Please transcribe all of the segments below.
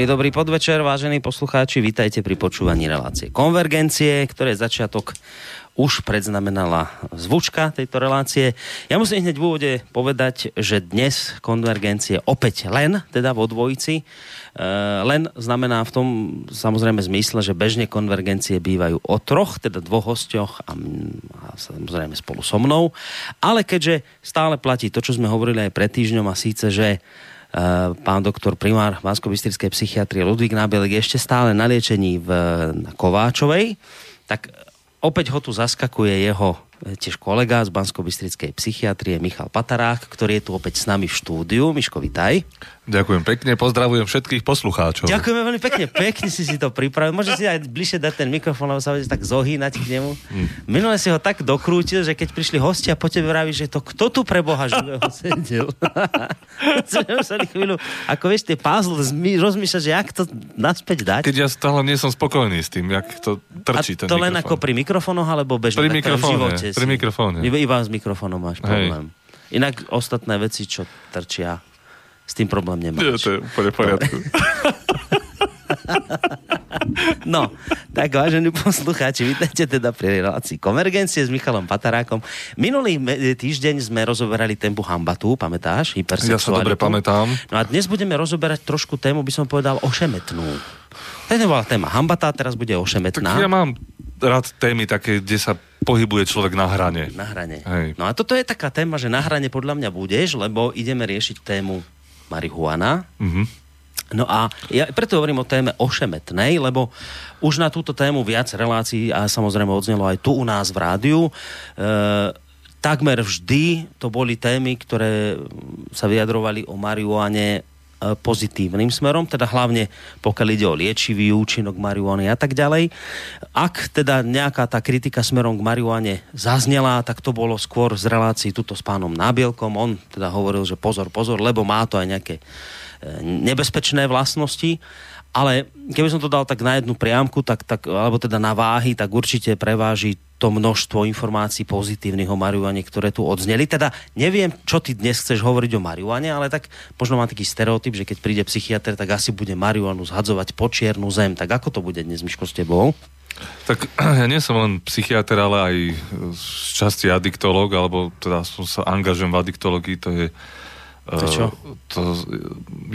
Príjemný dobrý podvečer, vážení poslucháči, vítajte pri počúvaní relácie Konvergencie, ktoré začiatok už predznamenala zvučka tejto relácie. Ja musím hneď v úvode povedať, že dnes konvergencie opäť len, teda vo dvojici, e, len znamená v tom samozrejme zmysle, že bežne konvergencie bývajú o troch, teda dvoch hostiach a, a samozrejme spolu so mnou. Ale keďže stále platí to, čo sme hovorili aj pred týždňom a síce, že pán doktor primár bansko psychiatrie Ludvík Nábelek je ešte stále na liečení v, na Kováčovej, tak opäť ho tu zaskakuje jeho eh, tiež kolega z bansko psychiatrie Michal Patarák, ktorý je tu opäť s nami v štúdiu. Miško, vitaj. Ďakujem pekne, pozdravujem všetkých poslucháčov. Ďakujeme veľmi pekne, pekne si si to pripravil. Môžeš si aj bližšie dať ten mikrofón, lebo sa tak zohýnať k nemu. Mm. Minule si ho tak dokrútil, že keď prišli hostia, po tebe vraví, že to kto tu pre Boha živého sedel. museli chvíľu, ako vieš, tie puzzle rozmýšľať, že jak to naspäť dať. Keď ja stále nie som spokojný s tým, jak to trčí A to len mikrofón. ako pri mikrofónoch, alebo bežne pri mikrofóne, pri mikrofóne. Iba, iba s mikrofónom máš problém. Hej. Inak ostatné veci, čo trčia, s tým problém nemáš. Nie, to je úplne v poriadku. No, tak vážení poslucháči, vítajte teda pri relácii Konvergencie s Michalom Patarákom. Minulý týždeň sme rozoberali tému hambatu, pamätáš? Ja sa dobre pamätám. No a dnes budeme rozoberať trošku tému, by som povedal, ošemetnú. To bola téma hambata, teraz bude ošemetná. Tak ja mám rád témy také, kde sa pohybuje človek na hrane. Na hrane. Hej. No a toto je taká téma, že na hrane podľa mňa budeš, lebo ideme riešiť tému marihuana. Mm-hmm. No a ja preto hovorím o téme ošemetnej, lebo už na túto tému viac relácií a samozrejme odznelo aj tu u nás v rádiu. E, takmer vždy to boli témy, ktoré sa vyjadrovali o marihuane pozitívnym smerom, teda hlavne pokiaľ ide o liečivý účinok marihuany a tak ďalej. Ak teda nejaká tá kritika smerom k marihuane zaznela, tak to bolo skôr z relácií tuto s pánom Nábielkom. On teda hovoril, že pozor, pozor, lebo má to aj nejaké e, nebezpečné vlastnosti. Ale keby som to dal tak na jednu priamku, tak, tak, alebo teda na váhy, tak určite preváži to množstvo informácií pozitívnych o marihuane, ktoré tu odzneli. Teda neviem, čo ty dnes chceš hovoriť o marihuane, ale tak možno mám taký stereotyp, že keď príde psychiatr, tak asi bude marihuanu zhadzovať po čiernu zem. Tak ako to bude dnes, Miško, s tebou? Tak ja nie som len psychiatr, ale aj z časti adiktolog, alebo teda som sa angažujem v adiktologii, to je, to, čo? to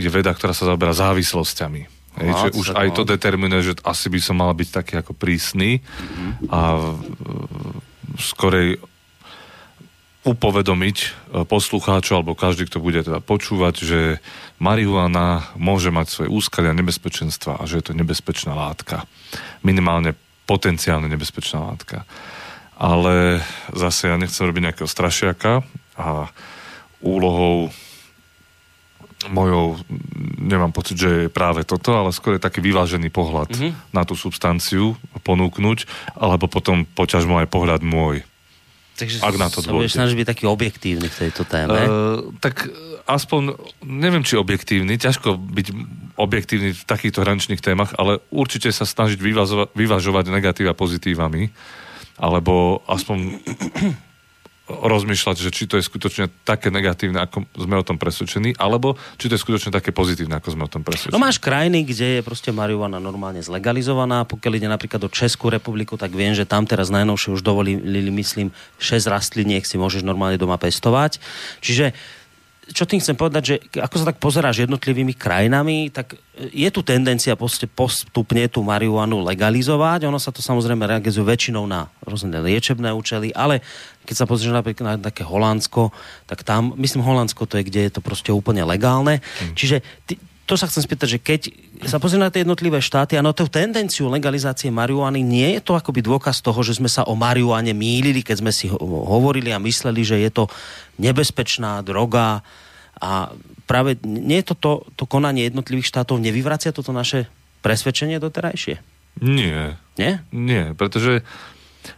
je veda, ktorá sa zaoberá závislosťami. Hej, no, už aj to determinuje, že asi by som mal byť taký ako prísny mm-hmm. a e, skorej upovedomiť e, poslucháčov alebo každý, kto bude teda počúvať, že marihuana môže mať svoje úskalia nebezpečenstva a že je to nebezpečná látka. Minimálne potenciálne nebezpečná látka. Ale zase ja nechcem robiť nejakého strašiaka a úlohou mojou, nemám pocit, že je práve toto, ale skôr je taký vyvážený pohľad mm-hmm. na tú substanciu ponúknuť, alebo potom poťažmo aj pohľad môj. Takže ak na to sa budeš snažiť byť taký objektívny v tejto téme. Uh, tak aspoň, neviem či objektívny, ťažko byť objektívny v takýchto hraničných témach, ale určite sa snažiť vyvažovať negatíva pozitívami, alebo aspoň rozmýšľať, že či to je skutočne také negatívne, ako sme o tom presvedčení, alebo či to je skutočne také pozitívne, ako sme o tom presvedčení. No máš krajiny, kde je proste marihuana normálne zlegalizovaná. Pokiaľ ide napríklad do Českú republiku, tak viem, že tam teraz najnovšie už dovolili, myslím, 6 rastliniek si môžeš normálne doma pestovať. Čiže čo tým chcem povedať, že ako sa tak pozeráš jednotlivými krajinami, tak je tu tendencia postupne tú marihuanu legalizovať. Ono sa to samozrejme realizuje väčšinou na rôzne liečebné účely, ale keď sa pozrieš napríklad na také Holandsko, tak tam, myslím Holandsko to je, kde je to proste úplne legálne. Hmm. Čiže ty, to sa chcem spýtať, že keď sa pozrieme na tie jednotlivé štáty, áno, tú tendenciu legalizácie marihuany, nie je to akoby dôkaz toho, že sme sa o marihuane mýlili, keď sme si hovorili a mysleli, že je to nebezpečná droga a práve nie je to, to, to konanie jednotlivých štátov, nevyvracia toto naše presvedčenie doterajšie? Nie. Nie? Nie, pretože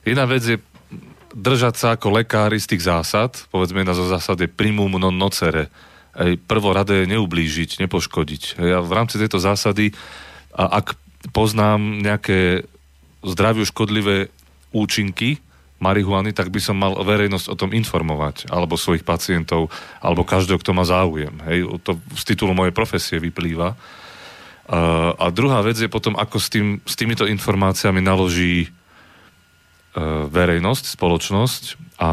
jedna vec je držať sa ako lekári z tých zásad, povedzme jedna zo zásad je primum non nocere, prvoradé neublížiť, nepoškodiť. Ja v rámci tejto zásady, a ak poznám nejaké zdraviu škodlivé účinky marihuany, tak by som mal verejnosť o tom informovať, alebo svojich pacientov, alebo každého, kto má záujem. Hej, to z titulu mojej profesie vyplýva. Uh, a druhá vec je potom, ako s, tým, s týmito informáciami naloží uh, verejnosť, spoločnosť a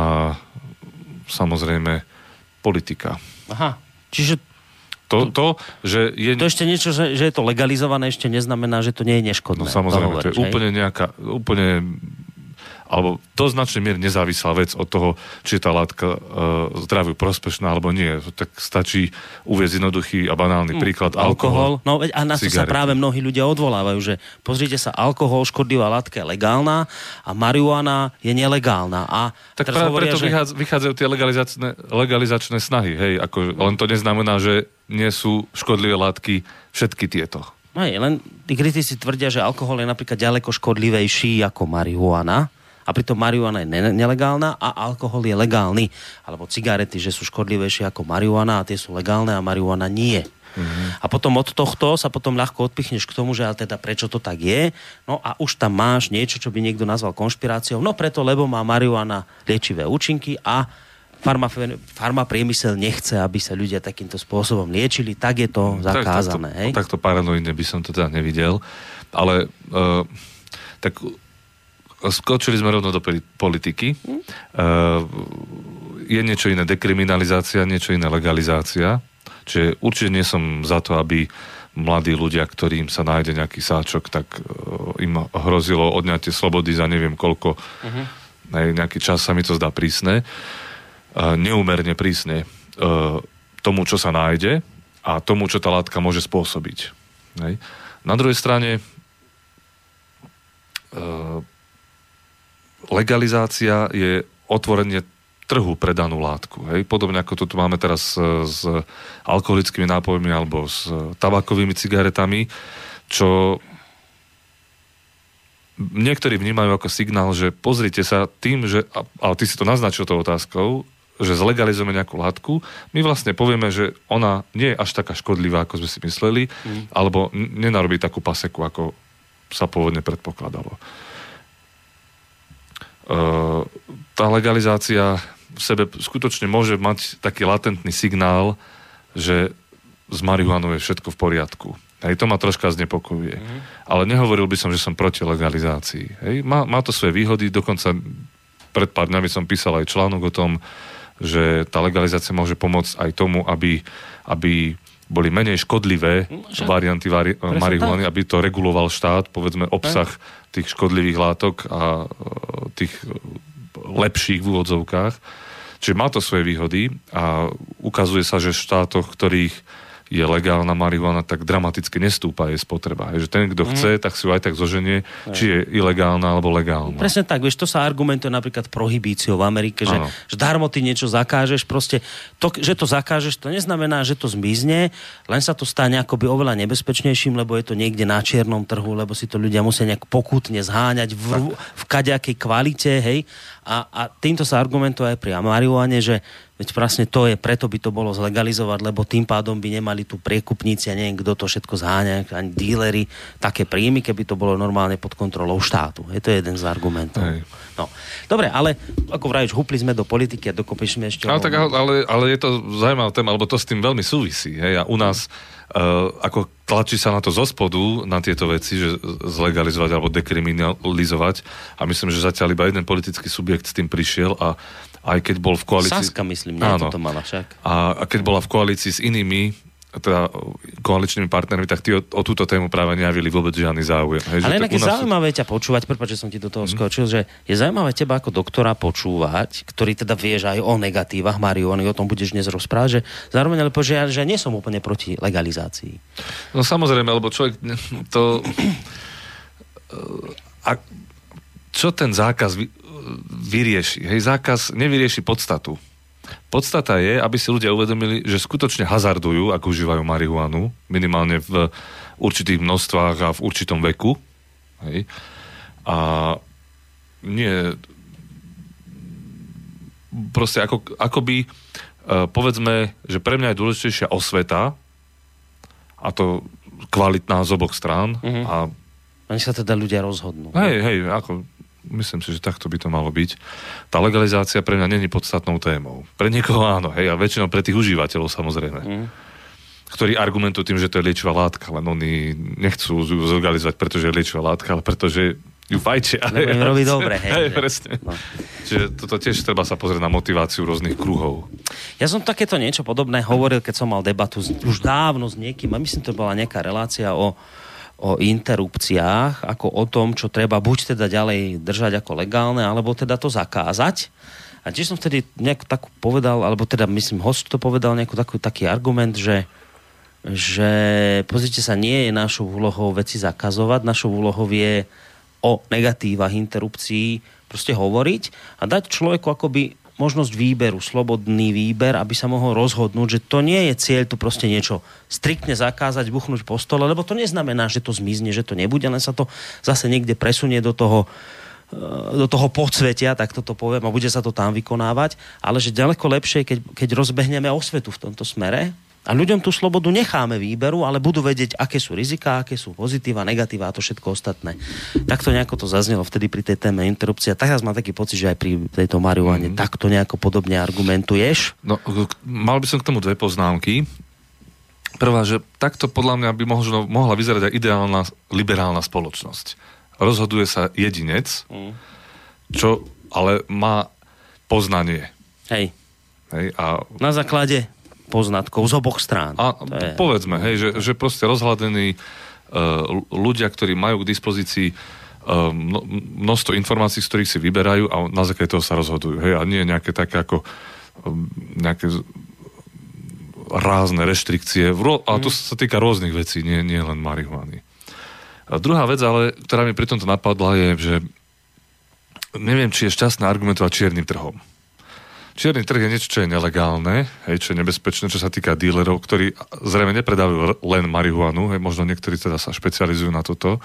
samozrejme politika. Aha, čiže to, to, že je... To ešte niečo, že, že je to legalizované, ešte neznamená, že to nie je neškodné. No samozrejme, to, hovoríš, to je úplne nejaká, úplne alebo to značne mier nezávislá vec od toho, či je tá látka uh, zdraviu prospešná alebo nie. Tak stačí uvieť jednoduchý a banálny príklad. Alkohol, alkohol. No a na to sa práve mnohí ľudia odvolávajú, že pozrite sa, alkohol, škodlivá látka je legálna a marihuana je nelegálna. A tak práve hovoria, preto že... vychádzajú tie legalizačné, legalizačné snahy. Hej, ako, len to neznamená, že nie sú škodlivé látky všetky tieto. Hej, len tí kritici tvrdia, že alkohol je napríklad ďaleko škodlivejší ako marihuana a pritom marihuana je nelegálna a alkohol je legálny. Alebo cigarety, že sú škodlivejšie ako marihuana a tie sú legálne a marihuana nie. Mm-hmm. A potom od tohto sa potom ľahko odpichneš k tomu, že ale teda prečo to tak je. No a už tam máš niečo, čo by niekto nazval konšpiráciou. No preto, lebo má marihuana liečivé účinky a farma, farma priemysel nechce, aby sa ľudia takýmto spôsobom liečili, tak je to zakázané. Tak, takto, takto paranoidne by som to teda nevidel. Ale uh, tak skočili sme rovno do politiky. Uh, je niečo iné dekriminalizácia, niečo iné legalizácia. Čiže určite nie som za to, aby mladí ľudia, ktorým sa nájde nejaký sáčok, tak uh, im hrozilo odňatie slobody za neviem koľko. Uh-huh. nejaký čas sa mi to zdá prísne. Uh, neúmerne prísne tomu, čo sa nájde a tomu, čo tá látka môže spôsobiť. Na druhej strane legalizácia je otvorenie trhu pre danú látku. Hej? Podobne ako to tu máme teraz s, s alkoholickými nápojmi alebo s tabakovými cigaretami, čo niektorí vnímajú ako signál, že pozrite sa tým, že, ale ty si to naznačil tou otázkou, že zlegalizujeme nejakú látku, my vlastne povieme, že ona nie je až taká škodlivá, ako sme si mysleli, mm. alebo nenarobí takú paseku, ako sa pôvodne predpokladalo. Eh, tá legalizácia v sebe skutočne môže mať taký latentný signál, že s marihuanou je všetko v poriadku. Hej, to ma troška znepokojuje. Mm-hmm. Ale nehovoril by som, že som proti legalizácii. Hej, má, má to svoje výhody, dokonca pred pár dňami som písal aj článok o tom, že tá legalizácia môže pomôcť aj tomu, aby, aby boli menej škodlivé Že? varianty vari- marihuany, aby to reguloval štát, povedzme obsah tých škodlivých látok a e, tých lepších v úvodzovkách. Čiže má to svoje výhody a ukazuje sa, že v štátoch, ktorých je legálna marihuana, tak dramaticky nestúpa jej spotreba. Že ten, kto chce, mm. tak si ju aj tak zoženie, či je ilegálna alebo legálna. Presne tak, vieš, to sa argumentuje napríklad prohibíciou v Amerike, že, že darmo ty niečo zakážeš, proste to, že to zakážeš, to neznamená, že to zmizne, len sa to stane akoby oveľa nebezpečnejším, lebo je to niekde na čiernom trhu, lebo si to ľudia musia nejak pokutne zháňať v, v kaďakej kvalite, hej, a, a týmto sa argumentuje aj pri marihuane, že Veď vlastne to je, preto by to bolo zlegalizovať, lebo tým pádom by nemali tu priekupníci a neviem, kto to všetko zháňa, ani dílery, také príjmy, keby to bolo normálne pod kontrolou štátu. Je to jeden z argumentov. Hej. No. Dobre, ale ako vravíš, hupli sme do politiky a dokopy sme ešte... Ale, tak, ale, ale je to zaujímavá téma, lebo to s tým veľmi súvisí. Hej? A u nás uh, ako tlačí sa na to zo spodu, na tieto veci, že zlegalizovať alebo dekriminalizovať. A myslím, že zatiaľ iba jeden politický subjekt s tým prišiel a aj keď bol v koalícii... Saska, myslím, nie Áno. to mala však. A, a keď bola v koalícii s inými teda koaličnými partnermi, tak tí o, o túto tému práve nejavili vôbec žiadny záujem. Hej, Ale inak je zaujímavé ťa počúvať, prepáč, že som ti do toho mm. skočil, že je zaujímavé teba ako doktora počúvať, ktorý teda vieš aj o negatívach marihuany, o tom budeš dnes rozprávať, že zároveň ale že, ja, že nie som úplne proti legalizácii. No samozrejme, lebo človek to... A čo ten zákaz vyrieši. Hej, zákaz nevyrieši podstatu. Podstata je, aby si ľudia uvedomili, že skutočne hazardujú, ak užívajú marihuanu, minimálne v určitých množstvách a v určitom veku. Hej. A nie proste ako, akoby uh, povedzme, že pre mňa je dôležitejšia osveta a to kvalitná z oboch strán mm-hmm. a oni sa teda ľudia rozhodnú. Hej, hej, ako myslím si, že takto by to malo byť. Tá legalizácia pre mňa není podstatnou témou. Pre niekoho áno, hej, a väčšinou pre tých užívateľov samozrejme. Mm. ktorí argumentujú tým, že to je liečivá látka, len oni nechcú ju zorganizovať, pretože je liečivá látka, ale pretože ju fajčia. Lebo im robí dobre, hej. hej presne. No. Čiže toto tiež treba sa pozrieť na motiváciu rôznych kruhov. Ja som takéto niečo podobné hovoril, keď som mal debatu s, už dávno s niekým, a myslím, to bola nejaká relácia o, o interrupciách, ako o tom, čo treba buď teda ďalej držať ako legálne, alebo teda to zakázať. A tiež som vtedy nejak takú povedal, alebo teda myslím, host to povedal nejakú takú, taký argument, že že pozrite sa, nie je našou úlohou veci zakazovať, našou úlohou je o negatívach interrupcií proste hovoriť a dať človeku akoby možnosť výberu, slobodný výber, aby sa mohol rozhodnúť, že to nie je cieľ tu proste niečo striktne zakázať, buchnúť po stole, lebo to neznamená, že to zmizne, že to nebude, len sa to zase niekde presunie do toho e, do toho podsvetia, tak toto poviem, a bude sa to tam vykonávať, ale že ďaleko lepšie, keď, keď rozbehneme osvetu v tomto smere a ľuďom tú slobodu necháme výberu, ale budú vedieť, aké sú riziká, aké sú pozitíva, negatíva a to všetko ostatné. Takto nejako to zaznelo vtedy pri tej téme interrupcia. Teraz mám taký pocit, že aj pri tejto marihuane mm. takto nejako podobne argumentuješ. No, mal by som k tomu dve poznámky. Prvá, že takto podľa mňa by možno, mohla vyzerať aj ideálna liberálna spoločnosť. Rozhoduje sa jedinec, čo ale má poznanie. Hej, Hej, a na základe poznatkov z oboch strán. A je- povedzme, hej, že, že proste rozhľadení uh, ľudia, ktorí majú k dispozícii uh, mno, množstvo informácií, z ktorých si vyberajú a na základe toho sa rozhodujú. Hej, a nie nejaké také ako um, nejaké rázne reštrikcie. A to sa týka rôznych vecí, nie, nie len marihuany. A druhá vec, ale, ktorá mi pri tomto napadla, je, že neviem, či je šťastné argumentovať čiernym trhom. Čierny trh je niečo, čo je nelegálne, hej, čo je nebezpečné, čo sa týka dílerov, ktorí zrejme nepredávajú len marihuanu, hej, možno niektorí teda sa špecializujú na toto,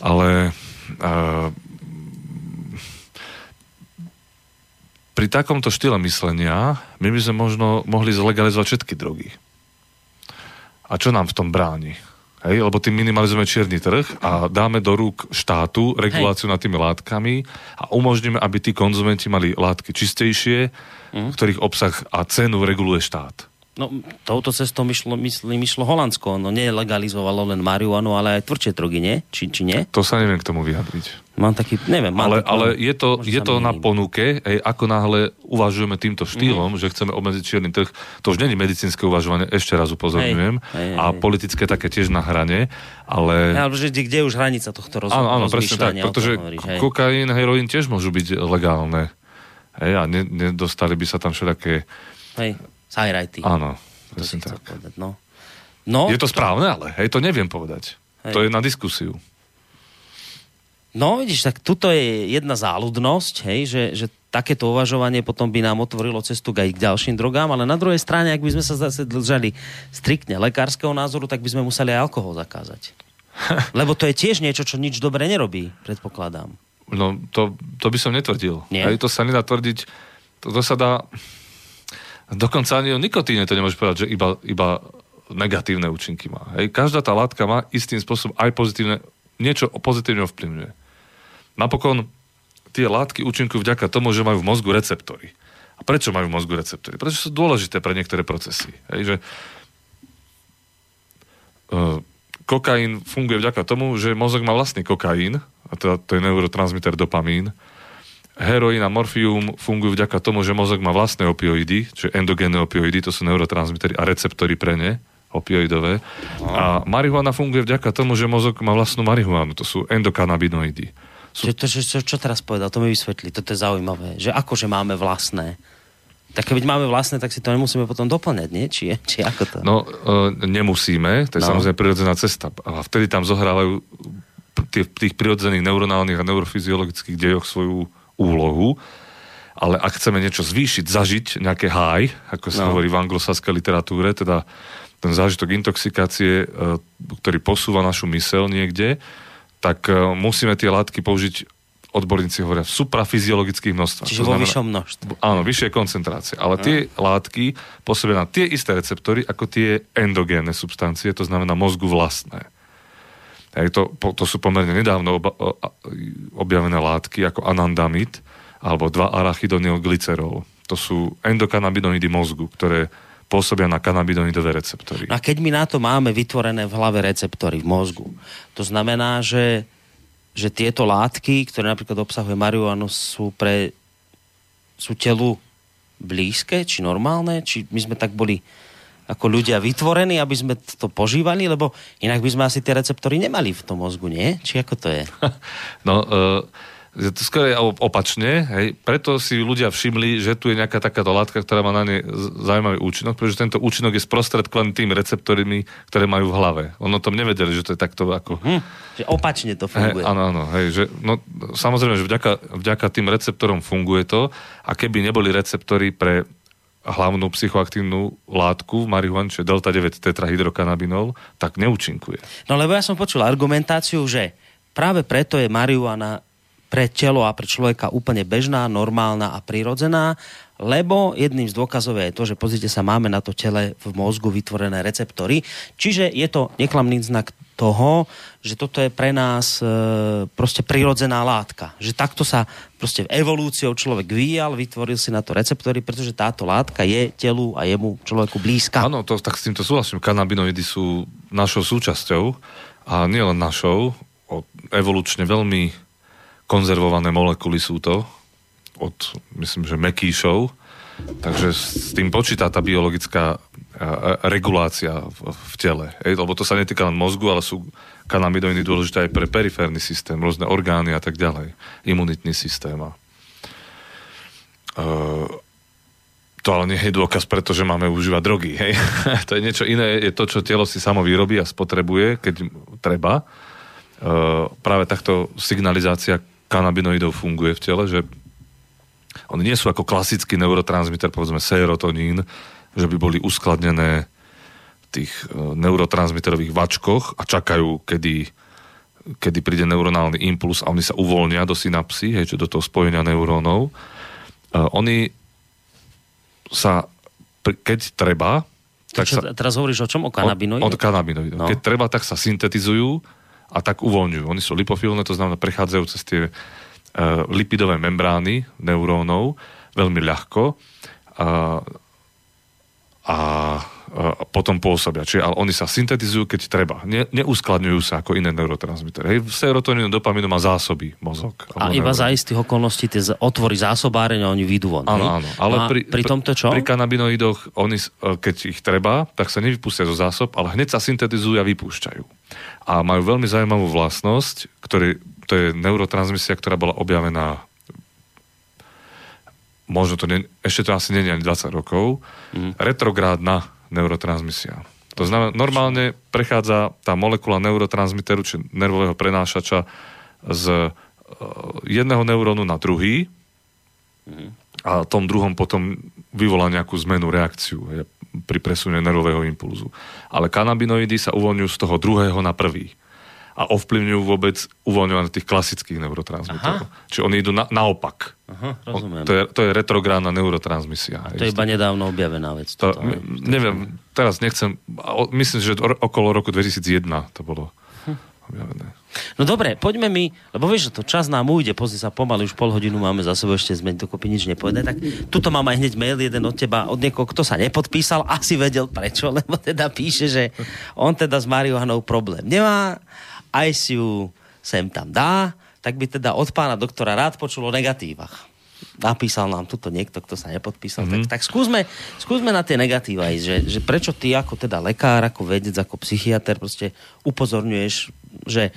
ale uh, pri takomto štýle myslenia my by sme možno mohli zlegalizovať všetky drogy. A čo nám v tom bráni? Hej, lebo tým minimalizujeme čierny trh a dáme do rúk štátu reguláciu nad tými látkami a umožníme, aby tí konzumenti mali látky čistejšie, Mhm. ktorých obsah a cenu reguluje štát. No, touto cestou myšlo, myslím, myšlo Holandsko. No, nelegalizovalo len marihuanu, ale aj tvrdšie drogy, nie? Či, či nie? To sa neviem k tomu vyjadriť. Mám taký, neviem. Mám Ale, taký, ale je to, je to na ponuke, ej, ako náhle uvažujeme týmto štýlom, Mhm. že chceme obmedziť čierny trh, to už není medicínske uvažovanie, ešte raz upozorňujem, Hej, hej, hej, a hej. politické také tiež na hrane, ale... Ale že kde, je už hranica tohto roz, Áno, áno, presne tak, pretože hovoríš, hej. kokain, heroín tiež môžu byť legálne. Hej, a ne, nedostali by sa tam všelijaké... Hej, sajrajty. Áno, To presne tak. povedať, no. No, Je to správne, ale hej, to neviem povedať. Hej. To je na diskusiu. No, vidíš, tak tuto je jedna záľudnosť, hej, že, že takéto uvažovanie potom by nám otvorilo cestu aj k ďalším drogám, ale na druhej strane, ak by sme sa zase držali striktne lekárskeho názoru, tak by sme museli aj alkohol zakázať. Lebo to je tiež niečo, čo nič dobre nerobí, predpokladám. No, to, to by som netvrdil. Nie? Hej, to sa nedá tvrdiť, to, to sa dá... Dokonca ani o nikotíne to nemôžeš povedať, že iba, iba negatívne účinky má. Hej, každá tá látka má istým spôsobom aj pozitívne, niečo pozitívne ovplyvňuje. Napokon tie látky účinkujú vďaka tomu, že majú v mozgu receptory. A prečo majú v mozgu receptory? Pretože sú dôležité pre niektoré procesy. Hej, že uh, kokain funguje vďaka tomu, že mozog má vlastný kokain, a to, to je neurotransmiter dopamín. Heroín a morfium fungujú vďaka tomu, že mozog má vlastné opioidy, čiže endogénne opioidy, to sú neurotransmitery a receptory pre ne, opioidové. A marihuana funguje vďaka tomu, že mozog má vlastnú marihuanu, to sú endokanabinoidy. Sú, Čo, to, čo, čo, čo teraz povedal? To mi vysvetli. Toto je zaujímavé. Že akože máme vlastné. Tak keď máme vlastné, tak si to nemusíme potom doplňať, nie? Či, či ako to? No, e, nemusíme, to je No. samozrejme prirodzená cesta. A vtedy tam zohrávajú tie, tých prirodzených neuronálnych a neurofyziologických dejoch svoju úlohu. Ale ak chceme niečo zvýšiť, zažiť nejaké high, ako sa no. hovorí v anglosaskej literatúre, teda ten zážitok intoxikácie, e, ktorý posúva našu mysel niekde, tak e, musíme tie látky použiť, odborníci hovoria, v suprafyziologických množstvách. Čiže vo vyššom množstve. Áno, vyššie koncentrácie. Ale tie látky pôsobia na tie isté receptory, ako tie endogénne substancie, to znamená mozgu vlastné. Hej, to, po- to sú pomerne nedávno oba, o- objavené látky ako anandamid alebo 2 arachidonylglycerol. To sú endokanabinoidy mozgu, ktoré pôsobia na kanabinoidové receptory. A keď my na to máme vytvorené v hlave receptory v mozgu, to znamená, že, že tieto látky, ktoré napríklad obsahuje marihuanu, sú pre sú telu blízke, či normálne, či my sme tak boli ako ľudia vytvorení, aby sme to požívali, lebo inak by sme asi tie receptory nemali v tom mozgu, nie? Či ako to je? No, uh, je to skôr opačne, hej. preto si ľudia všimli, že tu je nejaká takáto látka, ktorá má na ne zaujímavý účinok, pretože tento účinok je sprostredkovaný tým receptormi, ktoré majú v hlave. Ono tom nevedeli, že to je takto ako... Hm, že opačne to funguje. Hej, áno, áno, hej, že, no, samozrejme, že vďaka, vďaka tým receptorom funguje to a keby neboli receptory pre hlavnú psychoaktívnu látku v marihuane, čiže delta-9 tetrahydrokanabinol, tak neúčinkuje. No lebo ja som počul argumentáciu, že práve preto je marihuana pre telo a pre človeka úplne bežná, normálna a prirodzená, lebo jedným z dôkazov je to, že pozrite sa, máme na to tele v mozgu vytvorené receptory, čiže je to neklamný znak toho, že toto je pre nás e, proste prirodzená látka. Že takto sa proste evolúciou človek vyjal, vytvoril si na to receptory, pretože táto látka je telu a jemu človeku blízka. Áno, to, tak s týmto súhlasím. Kanabinoidy sú našou súčasťou a nielen našou, evolučne veľmi konzervované molekuly sú to, od, myslím, že mekýšov, takže s tým počíta tá biologická regulácia v, v tele. Ej, lebo to sa netýka len mozgu, ale sú kanamidoiny dôležité aj pre periférny systém, rôzne orgány a tak ďalej. Imunitný systém. A, uh, to ale nie je dôkaz, pretože máme užívať drogy. Hej? to je niečo iné, je to, čo telo si samo vyrobí a spotrebuje, keď treba. Uh, práve takto signalizácia kanabinoidov funguje v tele, že oni nie sú ako klasický neurotransmiter, povedzme serotonín, že by boli uskladnené v tých e, neurotransmiterových vačkoch a čakajú, kedy, kedy príde neuronálny impuls a oni sa uvoľnia do synapsy, hej, do toho spojenia neurónov. Uh, oni sa, keď treba, tak Čo, sa, teraz hovoríš o čom? O kanabinoidoch? O, o kanabinoidoch. No. Keď treba, tak sa syntetizujú a tak uvoľňujú. Oni sú lipofilné, to znamená prechádzajú cez tie uh, lipidové membrány neurónov veľmi ľahko uh, a a potom pôsobia. Čiže, ale oni sa syntetizujú, keď treba. Ne, neuskladňujú sa ako iné neurotransmitery. Hej, serotonínu, dopamínu má zásoby mozog. A iba za istých okolností tie otvory zásobáreň a oni vyjdú von. Áno, áno. Ale a pri, pri tomto čo? Pri kanabinoidoch, oni, e, keď ich treba, tak sa nevypustia zo zásob, ale hneď sa syntetizujú a vypúšťajú. A majú veľmi zaujímavú vlastnosť, ktorý, to je neurotransmisia, ktorá bola objavená možno to ne, ešte to asi nie je ani 20 rokov, mm. retrográdna neurotransmisia. To znamená, normálne prechádza tá molekula neurotransmiteru, či nervového prenášača z uh, jedného neurónu na druhý a tom druhom potom vyvolá nejakú zmenu, reakciu je, pri presune nervového impulzu. Ale kanabinoidy sa uvoľňujú z toho druhého na prvý a ovplyvňujú vôbec uvoľňovanie tých klasických neurotransmiterov. Čiže oni idú na, naopak. Aha, rozumiem. To je, to je retrográdna neurotransmisia. A to je iba nedávno objavená vec. To, m- neviem, teraz nechcem, myslím, že okolo roku 2001 to bolo hm. objavené. No dobre, poďme mi, lebo vieš, to čas nám ujde, pozri sa pomaly, už pol hodinu máme za sebou, ešte sme dokopy nič nepovedať, tak tuto mám aj hneď mail jeden od teba, od niekoho, kto sa nepodpísal, asi vedel prečo, lebo teda píše, že on teda s Marihuanou problém nemá, aj si ju sem tam dá, tak by teda od pána doktora rád počul o negatívach. Napísal nám tuto niekto, kto sa nepodpísal. Mm-hmm. Tak, tak skúsme, skúsme na tie negatíva ísť, že, že prečo ty ako teda lekár, ako vedec, ako psychiatr proste upozorňuješ, že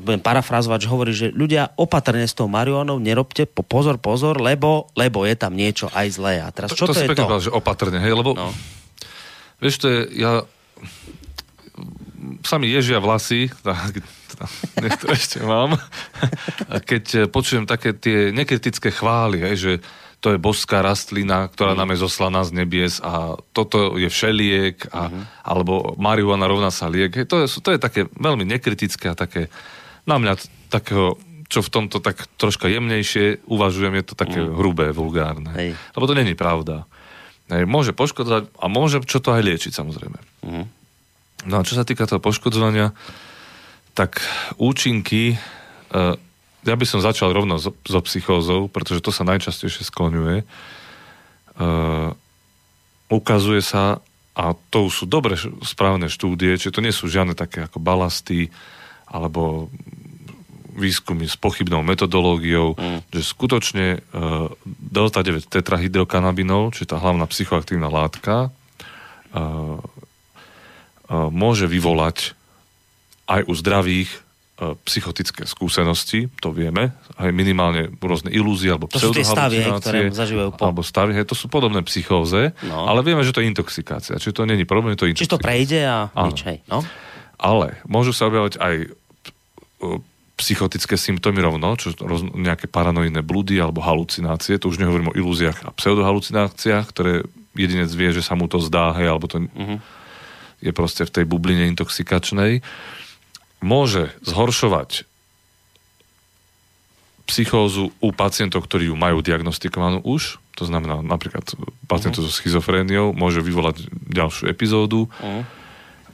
budem parafrazovať, že hovorí, že ľudia opatrne s tou marihuanou nerobte, po, pozor, pozor, lebo, lebo je tam niečo aj zlé. A teraz, čo to, to, to je to? Povedal, že opatrne, hej, lebo no. vieš, to je, ja sa mi ježia vlasy, tak, to ešte mám, keď počujem také tie nekritické chvály, hej, že to je boská rastlina, ktorá nám je zoslaná z nebies a toto je všeliek, a, uh-huh. alebo marihuana rovná sa liek. Hej, to, je, to je také veľmi nekritické a také na mňa takého čo v tomto tak troška jemnejšie uvažujem, je to také uh-huh. hrubé, vulgárne. Hej. Lebo to není pravda. Hej, môže poškodzovať a môže čo to aj liečiť, samozrejme. Uh-huh. No a čo sa týka toho poškodzovania, tak účinky, uh, ja by som začal rovno so, so psychózou, pretože to sa najčastejšie skloňuje. Uh, ukazuje sa, a to sú dobre správne štúdie, čiže to nie sú žiadne také ako balasty alebo výskumy s pochybnou metodológiou, mm. že skutočne uh, delta 9 tetrahydrokanabinol, čiže tá hlavná psychoaktívna látka, uh, uh, môže vyvolať aj u zdravých uh, psychotické skúsenosti, to vieme, aj minimálne rôzne ilúzie alebo to sú tie stavy, ktoré zažívajú po... Alebo stavy, to sú podobné psychóze, no. ale vieme, že to je intoxikácia, čiže to není problém, je to intoxikácia. Čiže to prejde a nič, hej. No? Ale môžu sa objavať aj psychotické symptómy rovno, čo roz, nejaké paranoidné blúdy alebo halucinácie, to už nehovorím o ilúziách a pseudohalucináciách, ktoré jedinec vie, že sa mu to zdá, hej, alebo to uh-huh. je proste v tej bubline intoxikačnej. Môže zhoršovať psychózu u pacientov, ktorí ju majú diagnostikovanú už, to znamená napríklad pacientov uh-huh. so schizofréniou, môže vyvolať ďalšiu epizódu, uh-huh.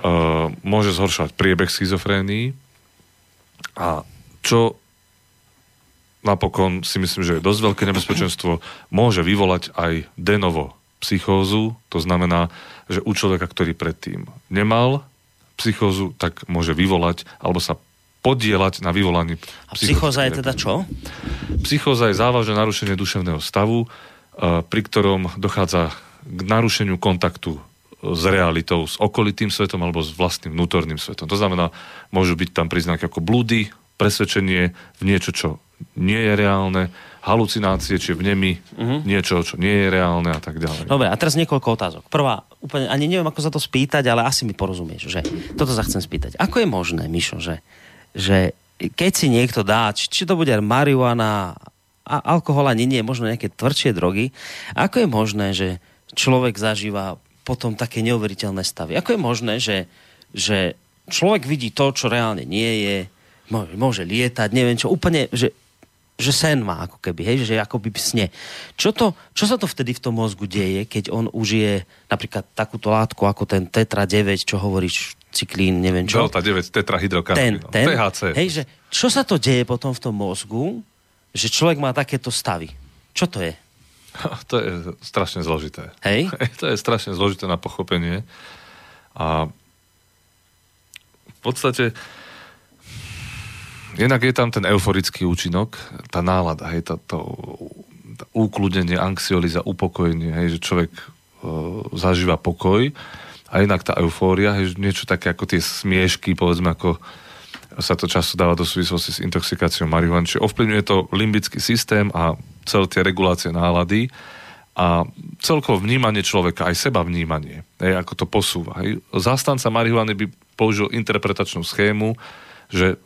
uh, môže zhoršovať priebeh schizofrénii a čo napokon si myslím, že je dosť veľké nebezpečenstvo, môže vyvolať aj denovo psychózu, to znamená, že u človeka, ktorý predtým nemal psychózu, tak môže vyvolať alebo sa podielať na vyvolaní A psychóza je teda čo? Psychóza je závažné narušenie duševného stavu, eh, pri ktorom dochádza k narušeniu kontaktu s realitou, s okolitým svetom alebo s vlastným vnútorným svetom. To znamená, môžu byť tam príznaky ako blúdy, presvedčenie v niečo, čo nie je reálne, halucinácie, či v nemi uh-huh. niečo, čo nie je reálne a tak ďalej. Dobre, a teraz niekoľko otázok. Prvá, úplne, ani neviem, ako sa to spýtať, ale asi mi porozumieš, že toto sa chcem spýtať. Ako je možné, Mišo, že, že keď si niekto dá, či, či to bude marihuana, a alkohol ani nie, možno nejaké tvrdšie drogy, ako je možné, že človek zažíva potom také neuveriteľné stavy? Ako je možné, že, že človek vidí to, čo reálne nie je, môže, môže lietať, neviem čo, úplne, že, že sen má ako keby, hej, že ako by sne. Čo, to, čo sa to vtedy v tom mozgu deje, keď on užije napríklad takúto látku ako ten Tetra 9, čo hovoríš, cyklín, neviem čo. Delta 9, tetrahydrokanabinol. Ten, ten, THC. Hej, že čo sa to deje potom v tom mozgu, že človek má takéto stavy? Čo to je? To je strašne zložité. Hej? To je strašne zložité na pochopenie. A v podstate Jednak je tam ten euforický účinok, tá nálada, hej, tá, to, tá úkludenie, anxioliza, upokojenie, hej, že človek e, zažíva pokoj a inak tá eufória, hej, niečo také ako tie smiešky, povedzme, ako sa to často dáva do súvislosti s intoxikáciou marihuany, čiže ovplyvňuje to limbický systém a celé tie regulácie nálady a celkovo vnímanie človeka, aj seba vnímanie, hej, ako to posúva. Hej. Zastanca marihuany by použil interpretačnú schému, že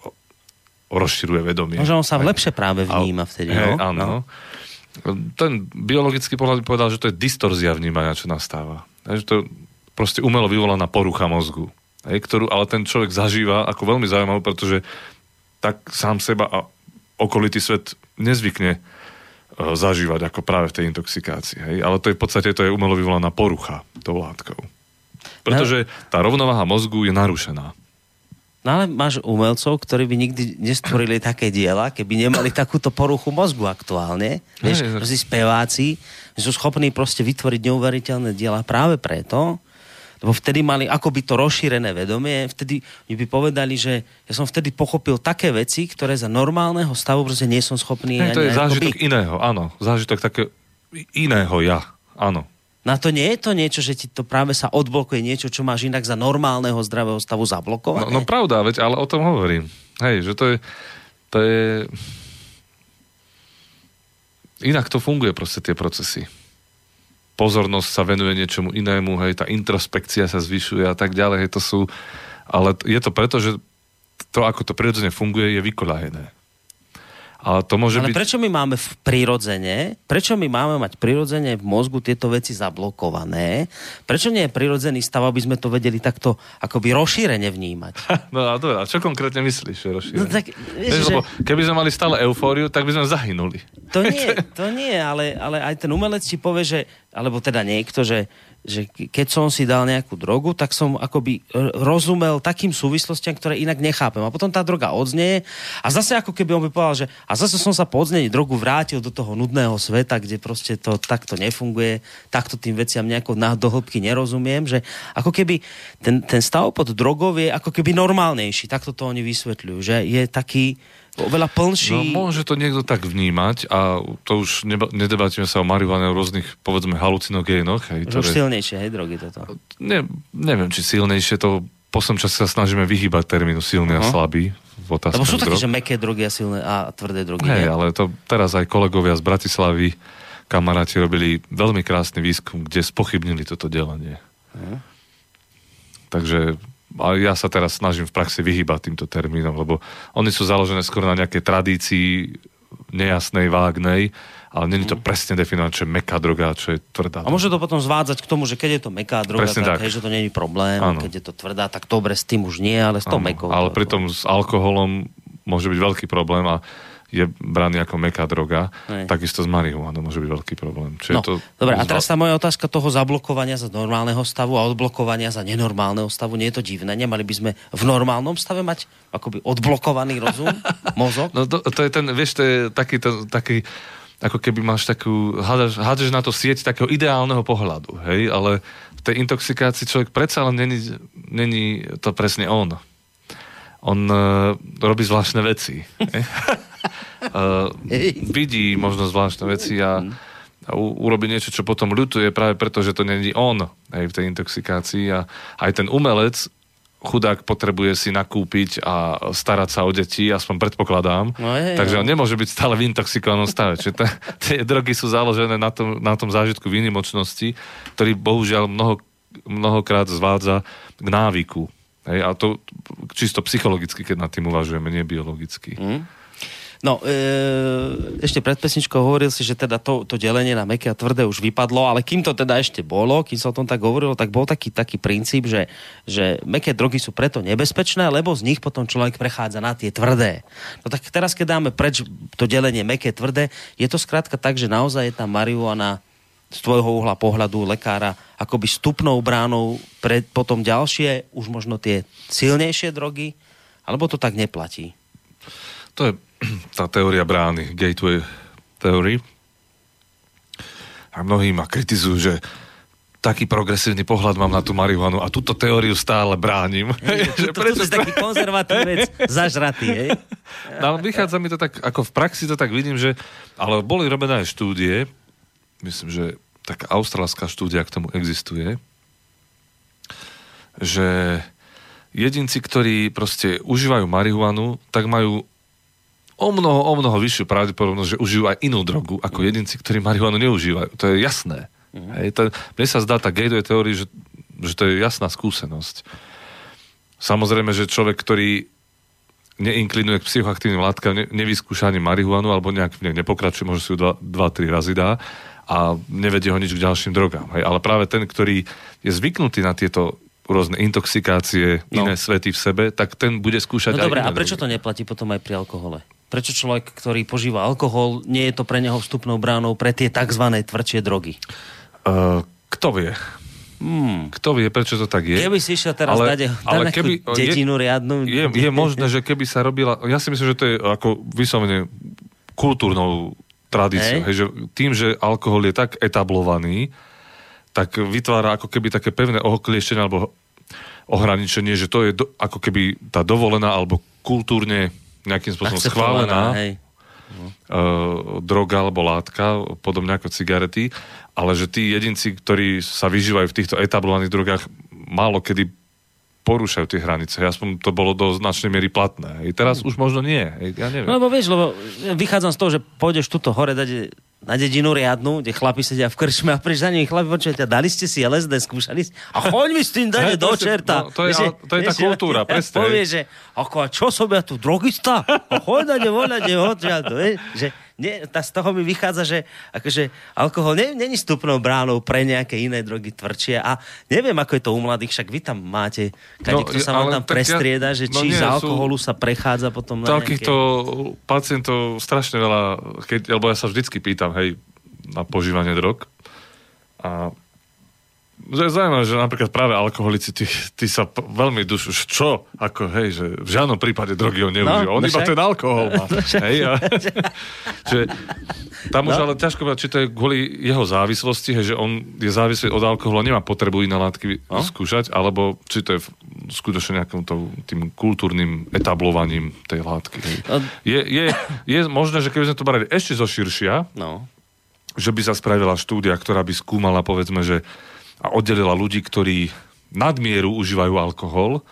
rozširuje vedomie. Možno on sa aj, lepšie práve vníma vtedy, hej, no? Áno. No. Ten biologický pohľad by povedal, že to je distorzia vnímania, čo nastáva. Hej, že to je proste umelo vyvolaná porucha mozgu. Hej, ktorú ale ten človek zažíva ako veľmi zaujímavú, pretože tak sám seba a okolitý svet nezvykne zažívať ako práve v tej intoxikácii. Hej? Ale to je v podstate to je umelo vyvolaná porucha tou látkou. Pretože tá rovnováha mozgu je narušená. No ale máš umelcov, ktorí by nikdy nestvorili také diela, keby nemali takúto poruchu mozgu aktuálne. Vieš, že speváci sú schopní proste vytvoriť neuveriteľné diela práve preto, lebo vtedy mali akoby to rozšírené vedomie, vtedy mi by povedali, že ja som vtedy pochopil také veci, ktoré za normálneho stavu proste nie som schopný. Ne, to je zážitok akoby... iného, áno. Zážitok také iného ja, áno. Na to nie je to niečo, že ti to práve sa odblokuje niečo, čo máš inak za normálneho zdravého stavu zablokované? No, no pravda, veď, ale o tom hovorím. Hej, že to je, to je... Inak to funguje proste tie procesy. Pozornosť sa venuje niečomu inému, hej, tá introspekcia sa zvyšuje a tak ďalej, hej, to sú... Ale je to preto, že to, ako to prirodzene funguje, je vykoľajené. Ale, to môže Ale byť... prečo my máme v prirodzene, prečo my máme mať prirodzene v mozgu tieto veci zablokované? Prečo nie je prirodzený stav, aby sme to vedeli takto akoby rozšírene vnímať? No a dobre, a čo konkrétne myslíš, že rozšírene? No, tak, vieš, Lebo keby sme mali stále eufóriu, tak by sme zahynuli. To nie, to nie ale, ale aj ten umelec ti povie, že alebo teda niekto, že, že keď som si dal nejakú drogu, tak som akoby rozumel takým súvislostiam, ktoré inak nechápem. A potom tá droga odznie a zase ako keby on by povedal, že a zase som sa po odznení drogu vrátil do toho nudného sveta, kde proste to takto nefunguje, takto tým veciam nejako na dohlbky nerozumiem, že ako keby ten, ten stav pod drogou je ako keby normálnejší, takto to oni vysvetľujú, že je taký, oveľa plnší. No, môže to niekto tak vnímať a to už neba, nedebatíme sa o marihuane, o rôznych, povedzme, halucinogénoch. Hej, ktoré... Už silnejšie, hej, drogy toto. Ne, neviem, či silnejšie, to po som čase sa snažíme vyhýbať termínu silný uh-huh. a slabý v otázke Lebo sú také, že meké drogy a silné a tvrdé drogy. Hej, ale to teraz aj kolegovia z Bratislavy, kamaráti robili veľmi krásny výskum, kde spochybnili toto delenie. Uh-huh. Takže a ja sa teraz snažím v praxi vyhýbať týmto termínom, lebo oni sú založené skôr na nejakej tradícii nejasnej, vágnej, ale není to mm. presne definované, čo je meká droga, čo je tvrdá. A môže to potom zvádzať k tomu, že keď je to meká droga, presne tak, tak. Hej, že to není problém, ano. keď je to tvrdá, tak dobre s tým už nie, ale s tou mekou. Ale pritom s alkoholom môže byť veľký problém a je braný ako meká droga, Hej. takisto s marihuanou môže byť veľký problém. Čiže no, to dobre, a teraz tá moja otázka toho zablokovania za normálneho stavu a odblokovania za nenormálneho stavu, nie je to divné? Nemali by sme v normálnom stave mať akoby odblokovaný rozum, mozog? No to, to je ten, vieš, to je taký, to, taký ako keby máš takú, hádzaš, hádzaš na to sieť takého ideálneho pohľadu, hej, ale v tej intoxikácii človek predsa len není, není to presne on. On uh, robí zvláštne veci. uh, vidí možno zvláštne veci a, a u, urobí niečo, čo potom ľutuje práve preto, že to není on aj v tej intoxikácii a aj ten umelec chudák potrebuje si nakúpiť a starať sa o deti, aspoň predpokladám. No je, Takže on nemôže byť stále v intoxikovanom stave. Čiže tie drogy sú založené na tom, na tom zážitku výnimočnosti, ktorý bohužiaľ mnoho, mnohokrát zvádza k návyku. Hej, a to čisto psychologicky, keď nad tým uvažujeme, nie biologicky. Mm. No, e, ešte pred pesničkou hovoril si, že teda to, to delenie na meké a tvrdé už vypadlo, ale kým to teda ešte bolo, kým sa o tom tak hovorilo, tak bol taký, taký princíp, že, že meké drogy sú preto nebezpečné, lebo z nich potom človek prechádza na tie tvrdé. No tak teraz, keď dáme preč to delenie meké, tvrdé, je to skrátka tak, že naozaj je tá marihuana z tvojho uhla pohľadu lekára akoby stupnou bránou pre potom ďalšie, už možno tie silnejšie drogy, alebo to tak neplatí? To je tá teória brány, gateway theory. A mnohí ma kritizujú, že taký progresívny pohľad mám na tú marihuanu a túto teóriu stále bránim. Tu, tu, tu, tu taký konzervatívec zažratý, hej? No, vychádza mi to tak, ako v praxi to tak vidím, že, ale boli robené aj štúdie, myslím, že taká austrálska štúdia k tomu existuje, že jedinci, ktorí proste užívajú marihuanu, tak majú o mnoho, o mnoho vyššiu pravdepodobnosť, že užijú aj inú drogu ako jedinci, ktorí marihuanu neužívajú. To je jasné. Mm. Hej, to, mne sa zdá tá gateway teórii, že, že to je jasná skúsenosť. Samozrejme, že človek, ktorý neinklinuje k psychoaktívnym látkam, ne, nevyskúša ani marihuanu, alebo nejak v nej nepokračuje, možno si ju 2-3 razy dá a nevedie ho nič k ďalším drogám. Hej. Ale práve ten, ktorý je zvyknutý na tieto rôzne intoxikácie, no. iné svety v sebe, tak ten bude skúšať no aj dobre, a prečo drogy. to neplatí potom aj pri alkohole? Prečo človek, ktorý požíva alkohol, nie je to pre neho vstupnou bránou pre tie tzv. tvrdšie drogy? Uh, kto vie? Hmm. Kto vie, prečo to tak je? Keby si išiel teraz ale, dať, ale keby, dedinu je, riadnu... Je, je možné, že keby sa robila... Ja si myslím, že to je ako vyslovene kultúrnou tradíciou. Hej. Hej, že tým, že alkohol je tak etablovaný, tak vytvára ako keby také pevné ohokliešenie alebo ohraničenie, že to je do, ako keby tá dovolená alebo kultúrne nejakým spôsobom schválená hej. Uh, droga alebo látka, podobne ako cigarety, ale že tí jedinci, ktorí sa vyžívajú v týchto etablovaných drogách, málo kedy porúšajú tie hranice. Aspoň to bolo do značnej miery platné. I teraz už možno nie. Ja neviem. No, lebo vieš, lebo vychádzam z toho, že pôjdeš tuto hore dať na dedinu riadnu, kde chlapi sedia v krčme a preč za nimi chlapi, počujete, dali ste si LSD, skúšali ste? A choď mi s tým dať do čerta. No, to, je, vieš, to je tá kultúra, ja, presne. Povie, že ako, a čo som ja tu, drogista? A choď dať, voľať, to, vieš, že nie, tá, z toho mi vychádza, že akože alkohol není stupnou bránou pre nejaké iné drogy tvrdšie a neviem, ako je to u mladých, však vy tam máte, kade, no, kto sa vám tam prestrieda, ja, že no či nie, z alkoholu sa prechádza potom na Takýchto nejaké... pacientov strašne veľa, keď, lebo ja sa vždycky pýtam, hej, na požívanie drog A že je zaujímavé, že napríklad práve alkoholici, tí, tí sa p- veľmi dušu, čo? Ako, hej, že v žiadnom prípade drogy on neužíva. No, on no iba ten alkohol má. No hej, a, že, tam už no. ale ťažko povedať, či to je kvôli jeho závislosti, hej, že on je závislý od alkoholu, nemá potrebu iné látky no. skúšať, alebo či to je skutočne nejakým to, tým kultúrnym etablovaním tej látky. Hej. No. Je, je, je možné, že keby sme to brali ešte zo širšia, no. že by sa spravila štúdia, ktorá by skúmala, povedzme, že a oddelila ľudí, ktorí nadmieru užívajú alkohol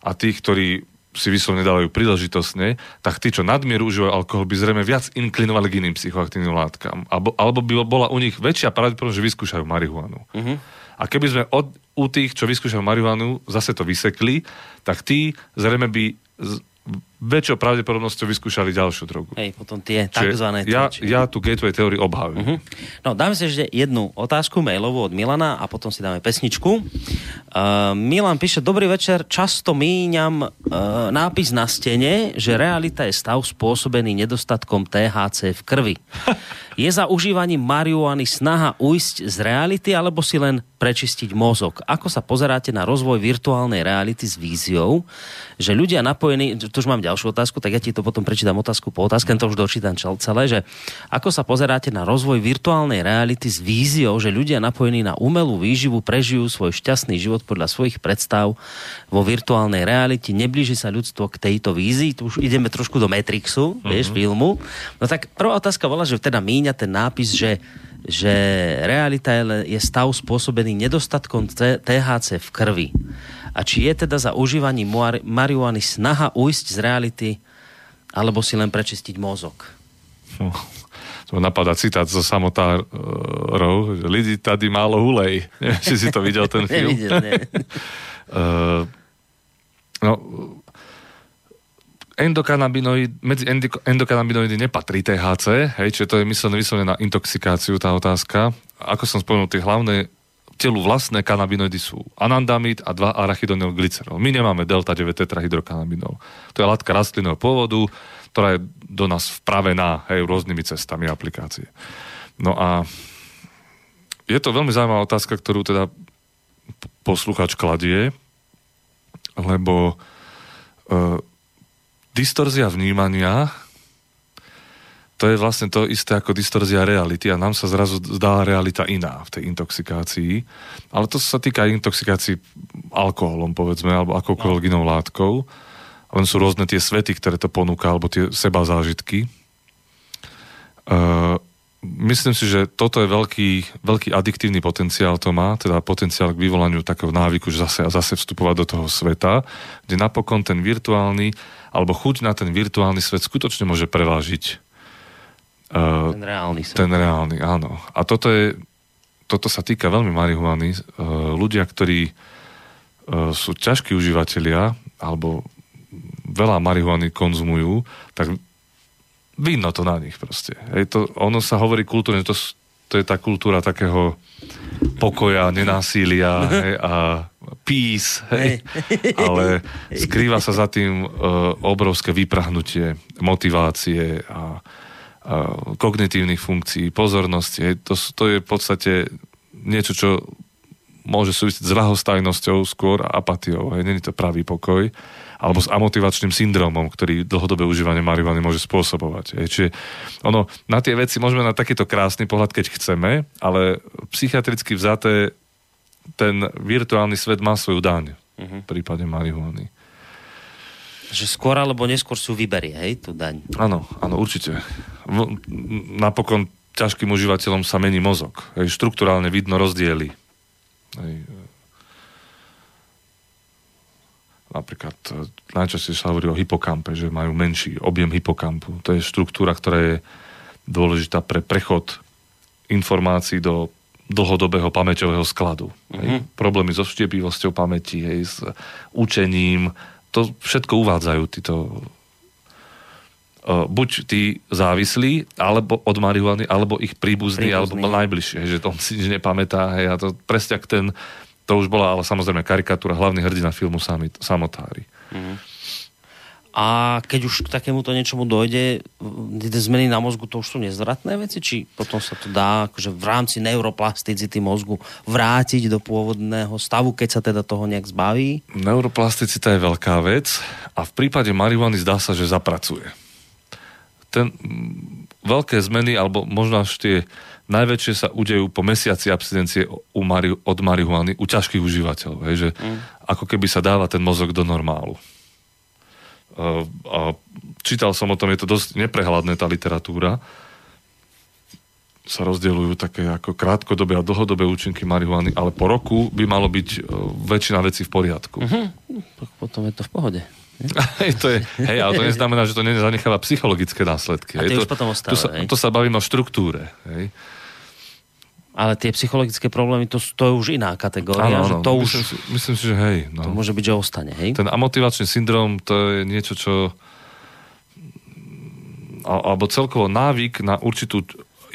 a tých, ktorí si vyslovne dávajú príležitosne, tak tí, čo nadmieru užívajú alkohol, by zrejme viac inklinovali k iným psychoaktívnym látkam. Alebo, alebo by bola u nich väčšia pravdepodobnosť, že vyskúšajú marihuanu. Uh-huh. A keby sme od, u tých, čo vyskúšajú marihuanu, zase to vysekli, tak tí zrejme by väčšou pravdepodobnosťou vyskúšali ďalšiu drogu. Hej, potom tie takzvané... Ja, ja tú gateway teóriu obhajujem. Uh-huh. No, dáme si ešte jednu otázku mailovú od Milana a potom si dáme pesničku. Uh, Milan píše, dobrý večer, často míňam uh, nápis na stene, že realita je stav spôsobený nedostatkom THC v krvi. Je za užívaním marihuany snaha ujsť z reality alebo si len prečistiť mozog? Ako sa pozeráte na rozvoj virtuálnej reality s víziou, že ľudia napojení, tu už mám ďalšiu otázku, tak ja ti to potom prečítam otázku po otázke, to už dočítam celé, že ako sa pozeráte na rozvoj virtuálnej reality s víziou, že ľudia napojení na umelú výživu prežijú svoj šťastný život podľa svojich predstav vo virtuálnej realite, neblíži sa ľudstvo k tejto vízii, tu už ideme trošku do Matrixu, uh-huh. vieš, filmu. No tak prvá otázka bola, že teda míňa ten nápis, že že realita je, je stav spôsobený nedostatkom THC v krvi. A či je teda za užívaním marihuany snaha ujsť z reality, alebo si len prečistiť mozog? No, to napadá citát zo samotárov, že lidi tady málo hulej. Neviem, či si to videl ten film. Nevidel, nie. uh, no, endokanabinoid, medzi endokanabinoidy nepatrí THC, hej, čiže to je myslené vyslovene na intoxikáciu tá otázka. Ako som spomenul, tie hlavné telu vlastné kanabinoidy sú anandamid a 2 arachidonylglycerol. My nemáme delta 9 tetrahydrokanabinol. To je látka rastlinného pôvodu, ktorá je do nás vpravená hej, rôznymi cestami aplikácie. No a je to veľmi zaujímavá otázka, ktorú teda posluchač kladie, lebo e, distorzia vnímania to je vlastne to isté ako distorzia reality a nám sa zrazu zdá realita iná v tej intoxikácii. Ale to sa týka intoxikácií alkoholom, povedzme, alebo akoukoľvek inou látkou. Len sú rôzne tie svety, ktoré to ponúka, alebo tie seba zážitky. Uh, myslím si, že toto je veľký, veľký adiktívny potenciál to má, teda potenciál k vyvolaniu takého návyku, že zase a zase vstupovať do toho sveta, kde napokon ten virtuálny alebo chuť na ten virtuálny svet skutočne môže prevážiť uh, ten reálny svet. Ten reálny, áno. A toto je, toto sa týka veľmi marihuany. Uh, ľudia, ktorí uh, sú ťažkí užívateľia alebo veľa marihuany konzumujú, tak vidno to na nich proste. Hej, to, ono sa hovorí kultúrne, to, to je tá kultúra takého pokoja, nenásilia hej, a peace, hej. ale skrýva sa za tým uh, obrovské vyprahnutie motivácie a, a kognitívnych funkcií, pozornosti. To, to je v podstate niečo, čo môže súvisieť s ľahostajnosťou skôr a apatiou. Hej. Není to pravý pokoj alebo s amotivačným syndromom, ktorý dlhodobé užívanie marihuany môže spôsobovať. Hej. Čiže ono, na tie veci môžeme na takýto krásny pohľad, keď chceme, ale psychiatricky vzaté ten virtuálny svet má svoju daň uh-huh. v prípade marihuany. Že skôr alebo neskôr sú vyberie, hej, tú daň. Áno, áno, určite. Napokon ťažkým užívateľom sa mení mozog. Hej, štruktúrálne vidno rozdiely. Hej. Napríklad e, najčastejšie sa hovorí o hypokampe, že majú menší objem hypokampu. To je štruktúra, ktorá je dôležitá pre prechod informácií do dlhodobého pamäťového skladu. Mm-hmm. Hej. Mhm. Problémy so štiepivosťou pamäti, hej, s učením, to všetko uvádzajú títo buď tí závislí alebo od marihuany, alebo ich príbuzní, alebo najbližšie, že to on si nič nepamätá. Hej, a to presne ten, to už bola ale samozrejme karikatúra, hlavný hrdina filmu sami, samotári. Mm-hmm. A keď už k takémuto niečomu dojde, zmeny na mozgu, to už sú nezvratné veci? Či potom sa to dá akože v rámci neuroplasticity mozgu vrátiť do pôvodného stavu, keď sa teda toho nejak zbaví? Neuroplasticita je veľká vec a v prípade marihuany zdá sa, že zapracuje. Ten, veľké zmeny, alebo možno až tie najväčšie sa udejú po mesiaci abstinencie u mari, od marihuany u ťažkých užívateľov. Hej, že mm. ako keby sa dáva ten mozog do normálu a čítal som o tom, je to dosť neprehľadné tá literatúra, sa rozdeľujú také ako krátkodobé a dlhodobé účinky marihuany, ale po roku by malo byť e, väčšina vecí v poriadku. Uh-huh. Potom je to v pohode. To je, hej, ale to neznamená, že to nezanecháva psychologické následky. A hej, to, už potom ostáva, tu, sa, to sa bavím o štruktúre. Hej. Ale tie psychologické problémy, to, to je už iná kategória. Áno, že to myslím, už, si, myslím si, že hej. No. To môže byť, že ostane, hej? Ten amotivačný syndrom, to je niečo, čo alebo celkovo návyk na určitú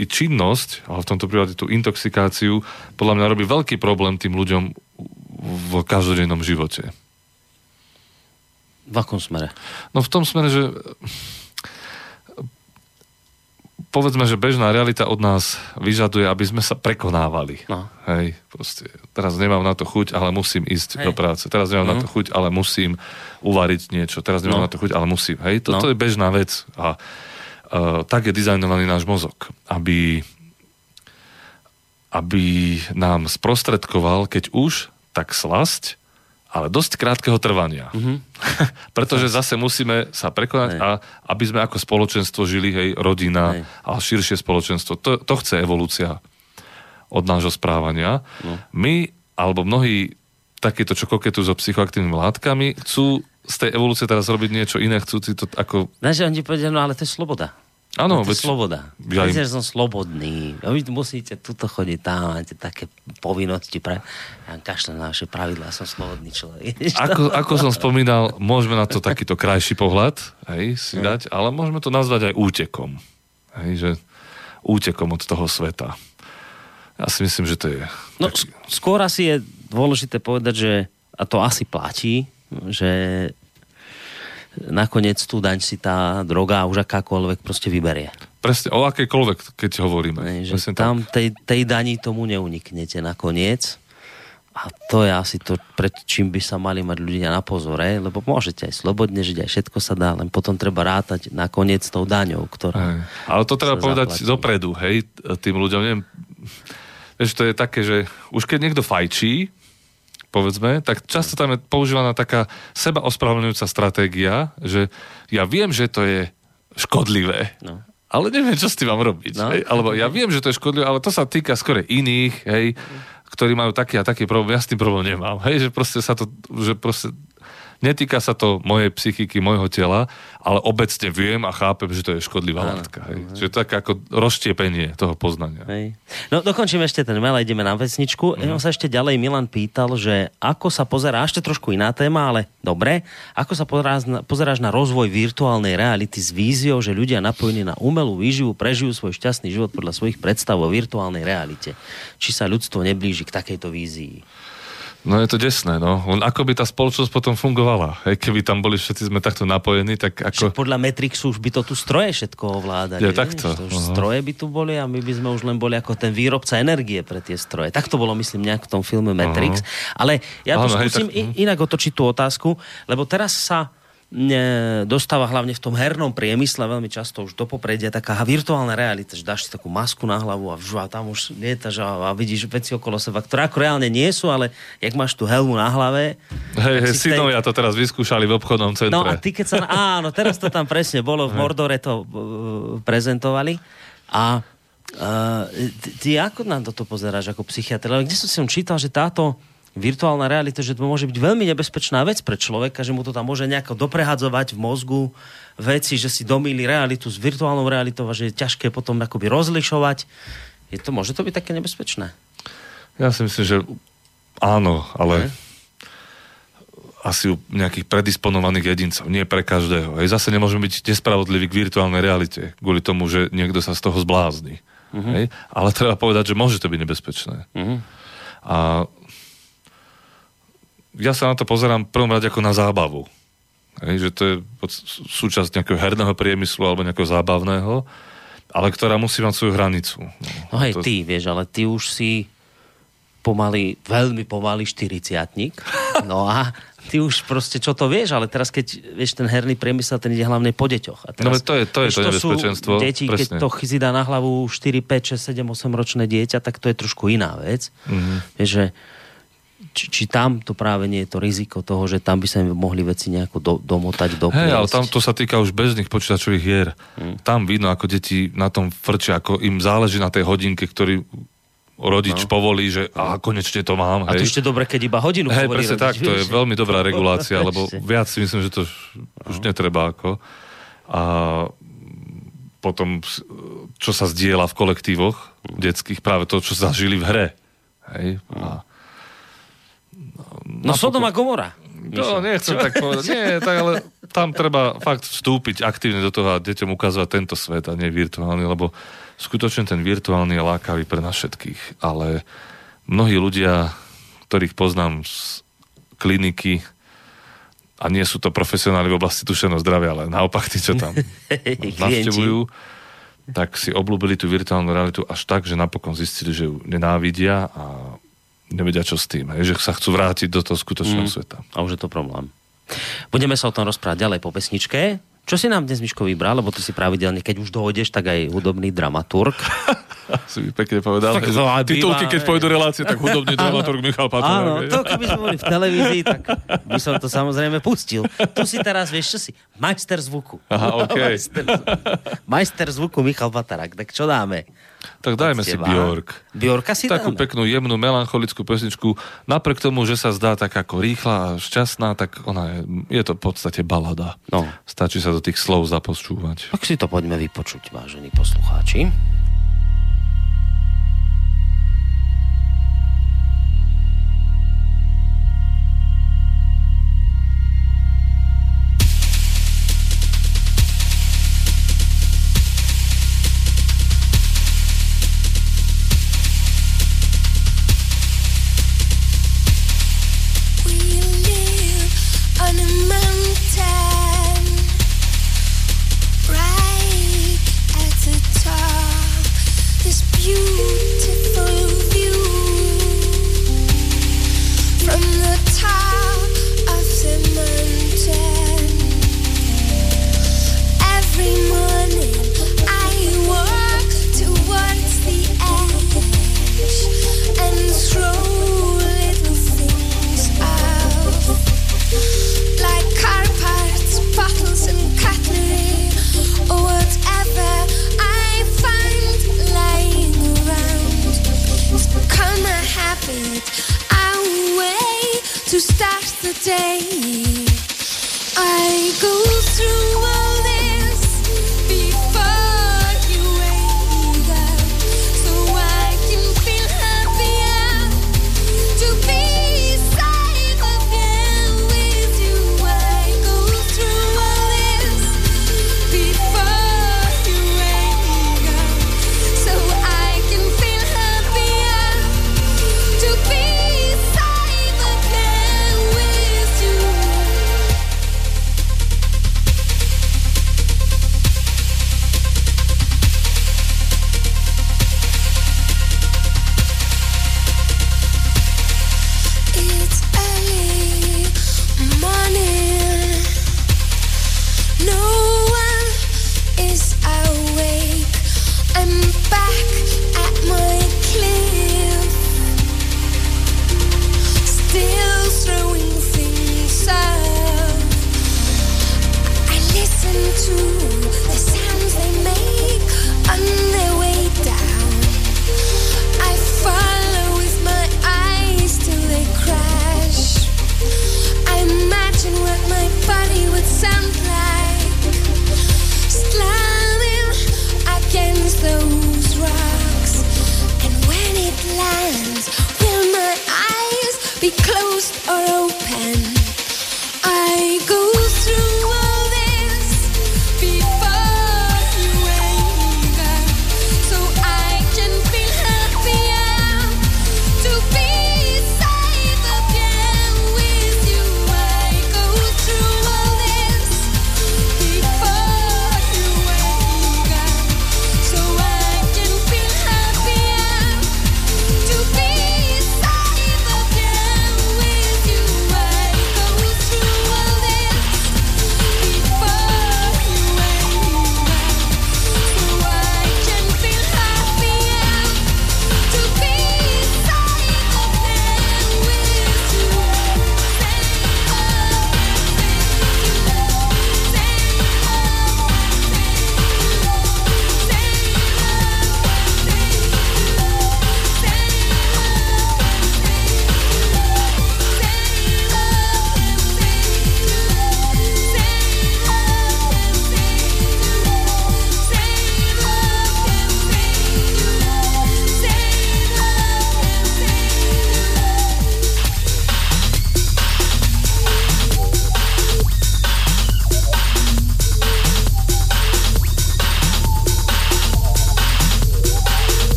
i činnosť, ale v tomto prípade tú intoxikáciu, podľa mňa robí veľký problém tým ľuďom v každodennom živote. V akom smere? No v tom smere, že povedzme, že bežná realita od nás vyžaduje, aby sme sa prekonávali. No. Hej, proste, teraz nemám na to chuť, ale musím ísť Hej. do práce. Teraz nemám mm. na to mhm. chuť, ale musím uvariť niečo. Teraz nemám no. na to chuť, ale musím. Hej, toto no. je bežná vec. A uh, tak je dizajnovaný náš mozog, aby aby nám sprostredkoval, keď už, tak slasť, ale dosť krátkeho trvania. Mm-hmm. Pretože zase musíme sa prekonať hej. a aby sme ako spoločenstvo žili, hej, rodina hej. a širšie spoločenstvo. To, to chce evolúcia od nášho správania. No. My, alebo mnohí takéto, čo koketu so psychoaktívnymi látkami, chcú z tej evolúcie teraz robiť niečo iné, chcú si to ako... Ne, že oni povedia, no ale to je sloboda. Áno, veď... sloboda. Ja im... som slobodný. A vy musíte tuto chodiť tam, máte také povinnosti. Pre... Ja kašľam na naše pravidlá, som slobodný človek. Ako, ako som spomínal, môžeme na to takýto krajší pohľad hej, si no. dať, ale môžeme to nazvať aj útekom. Hej, že útekom od toho sveta. Ja si myslím, že to je... No, taký... skôr asi je dôležité povedať, že a to asi platí, že nakoniec tú daň si tá droga už akákoľvek proste vyberie. Presne, o akejkoľvek, keď hovoríme. Ne, že tam tej, tej daní tomu neuniknete nakoniec. A to je asi to, pred čím by sa mali mať ľudia na pozore, lebo môžete aj slobodne žiť, aj všetko sa dá, len potom treba rátať nakoniec tou daňou, ktorá... Hej. Ale to treba povedať zaplatí. dopredu, hej, tým ľuďom, neviem, vieš, to je také, že už keď niekto fajčí, povedzme, tak často tam je používaná taká seba ospravedlňujúca stratégia, že ja viem, že to je škodlivé, no. ale neviem, čo s tým mám robiť. No. Hej? Alebo ja viem, že to je škodlivé, ale to sa týka skôr iných, hej, ktorí majú taký a taký problém, ja s tým problém nemám. Hej, že proste sa to, že proste netýka sa to mojej psychiky, môjho tela, ale obecne viem a chápem, že to je škodlivá Áno. látka. Hej. Čiže to je také ako rozštiepenie toho poznania. Hej. No dokončíme ešte ten mail, ideme na vesničku. Mm. Ja sa ešte ďalej Milan pýtal, že ako sa pozerá, ešte trošku iná téma, ale dobre, ako sa pozeráš na, pozeráš na rozvoj virtuálnej reality s víziou, že ľudia napojení na umelú výživu prežijú svoj šťastný život podľa svojich predstav o virtuálnej realite. Či sa ľudstvo neblíži k takejto vízii? No je to desné, no. Ako by tá spoločnosť potom fungovala? Hej, keby tam boli všetci sme takto napojení, tak ako... Však podľa Matrixu už by to tu stroje všetko ovládali. Je takto. Už stroje by tu boli a my by sme už len boli ako ten výrobca energie pre tie stroje. Tak to bolo, myslím, nejak v tom filme Matrix. Uh-huh. Ale ja to skúsim hej, tak... inak otočiť tú otázku, lebo teraz sa dostáva hlavne v tom hernom priemysle veľmi často už do popredia taká virtuálna realita, že dáš si takú masku na hlavu a, a tam už lietaš a, a vidíš veci okolo seba, ktoré ako reálne nie sú, ale jak máš tú helmu na hlave. Hej, hej, synovia tej... to teraz vyskúšali v obchodnom centre. No a ty keď sa... Áno, teraz to tam presne bolo, v Mordore to uh, prezentovali a uh, ty, ty ako na toto pozeráš ako psychiatr? Kde som si čítal, že táto virtuálna realita, že to môže byť veľmi nebezpečná vec pre človeka, že mu to tam môže nejako doprehadzovať v mozgu veci, že si domýli realitu s virtuálnou realitou a že je ťažké potom akoby rozlišovať. Je to, môže to byť také nebezpečné? Ja si myslím, že áno, ale... Ne? asi u nejakých predisponovaných jedincov, nie pre každého. Hej, zase nemôžeme byť nespravodliví k virtuálnej realite, kvôli tomu, že niekto sa z toho zblázni. Uh-huh. Hej? Ale treba povedať, že môže to byť nebezpečné. Uh-huh. A ja sa na to pozerám v prvom rade ako na zábavu. Hej, že to je súčasť nejakého herného priemyslu alebo nejakého zábavného, ale ktorá musí mať svoju hranicu. No, no hej, to... ty, vieš, ale ty už si pomaly, veľmi pomaly štyriciatník. No a ty už proste čo to vieš, ale teraz keď vieš ten herný priemysel, ten ide hlavne po deťoch. A teraz, no to je to, je to nebezpečenstvo. Deti, presne. keď to dá na hlavu 4, 5, 6, 7, 8 ročné dieťa, tak to je trošku iná vec. Mm-hmm. Vieš, že či, či tam to práve nie je to riziko toho, že tam by sa im mohli veci nejako do, domotať, dopliesť. Hej, ale tam to sa týka už bežných počítačových hier. Hmm. Tam vidno, ako deti na tom frčia, ako im záleží na tej hodinke, ktorý rodič no. povolí, že a konečne to mám. A to ešte dobre, keď iba hodinu Hej, presne tak, to je veľmi dobrá regulácia, lebo viac si myslím, že to už no. netreba ako. A potom, čo sa zdieľa v kolektívoch detských, práve to, čo zažili v hre. Hej? A No Sodoma Gomora. No, nechcem tak povedať. Nie, tak ale tam treba fakt vstúpiť aktívne do toho a deťom ukazovať tento svet a nie virtuálny, lebo skutočne ten virtuálny je lákavý pre nás všetkých. Ale mnohí ľudia, ktorých poznám z kliniky, a nie sú to profesionáli v oblasti dušeného zdravia, ale naopak tí, čo tam navštevujú, tak si oblúbili tú virtuálnu realitu až tak, že napokon zistili, že ju nenávidia a nevedia čo s tým, hej, že sa chcú vrátiť do toho skutočného mm. sveta. A už je to problém. Budeme sa o tom rozprávať ďalej po pesničke. Čo si nám dnes, Miško, vybral? Lebo ty si pravidelne, keď už dojdeš, tak aj hudobný dramaturg. si pekne povedal. Tak to aj Titulky, keď pôjdu relácie, tak hudobný dramaturg Michal Patrák. Áno, to keby sme boli v televízii, tak by som to samozrejme pustil. Tu si teraz, vieš čo si? Majster zvuku. Aha, okay. Majster, Majster zvuku Michal Patarák. Tak čo dáme? Tak dajme si Bjork. Bjorka si Takú dáme. peknú, jemnú, melancholickú pesničku. Napriek tomu, že sa zdá tak ako rýchla a šťastná, tak ona je, je to v podstate balada. No. Stačí sa do tých slov započúvať. Tak si to poďme vypočuť, vážení poslucháči. to start the day. I go through.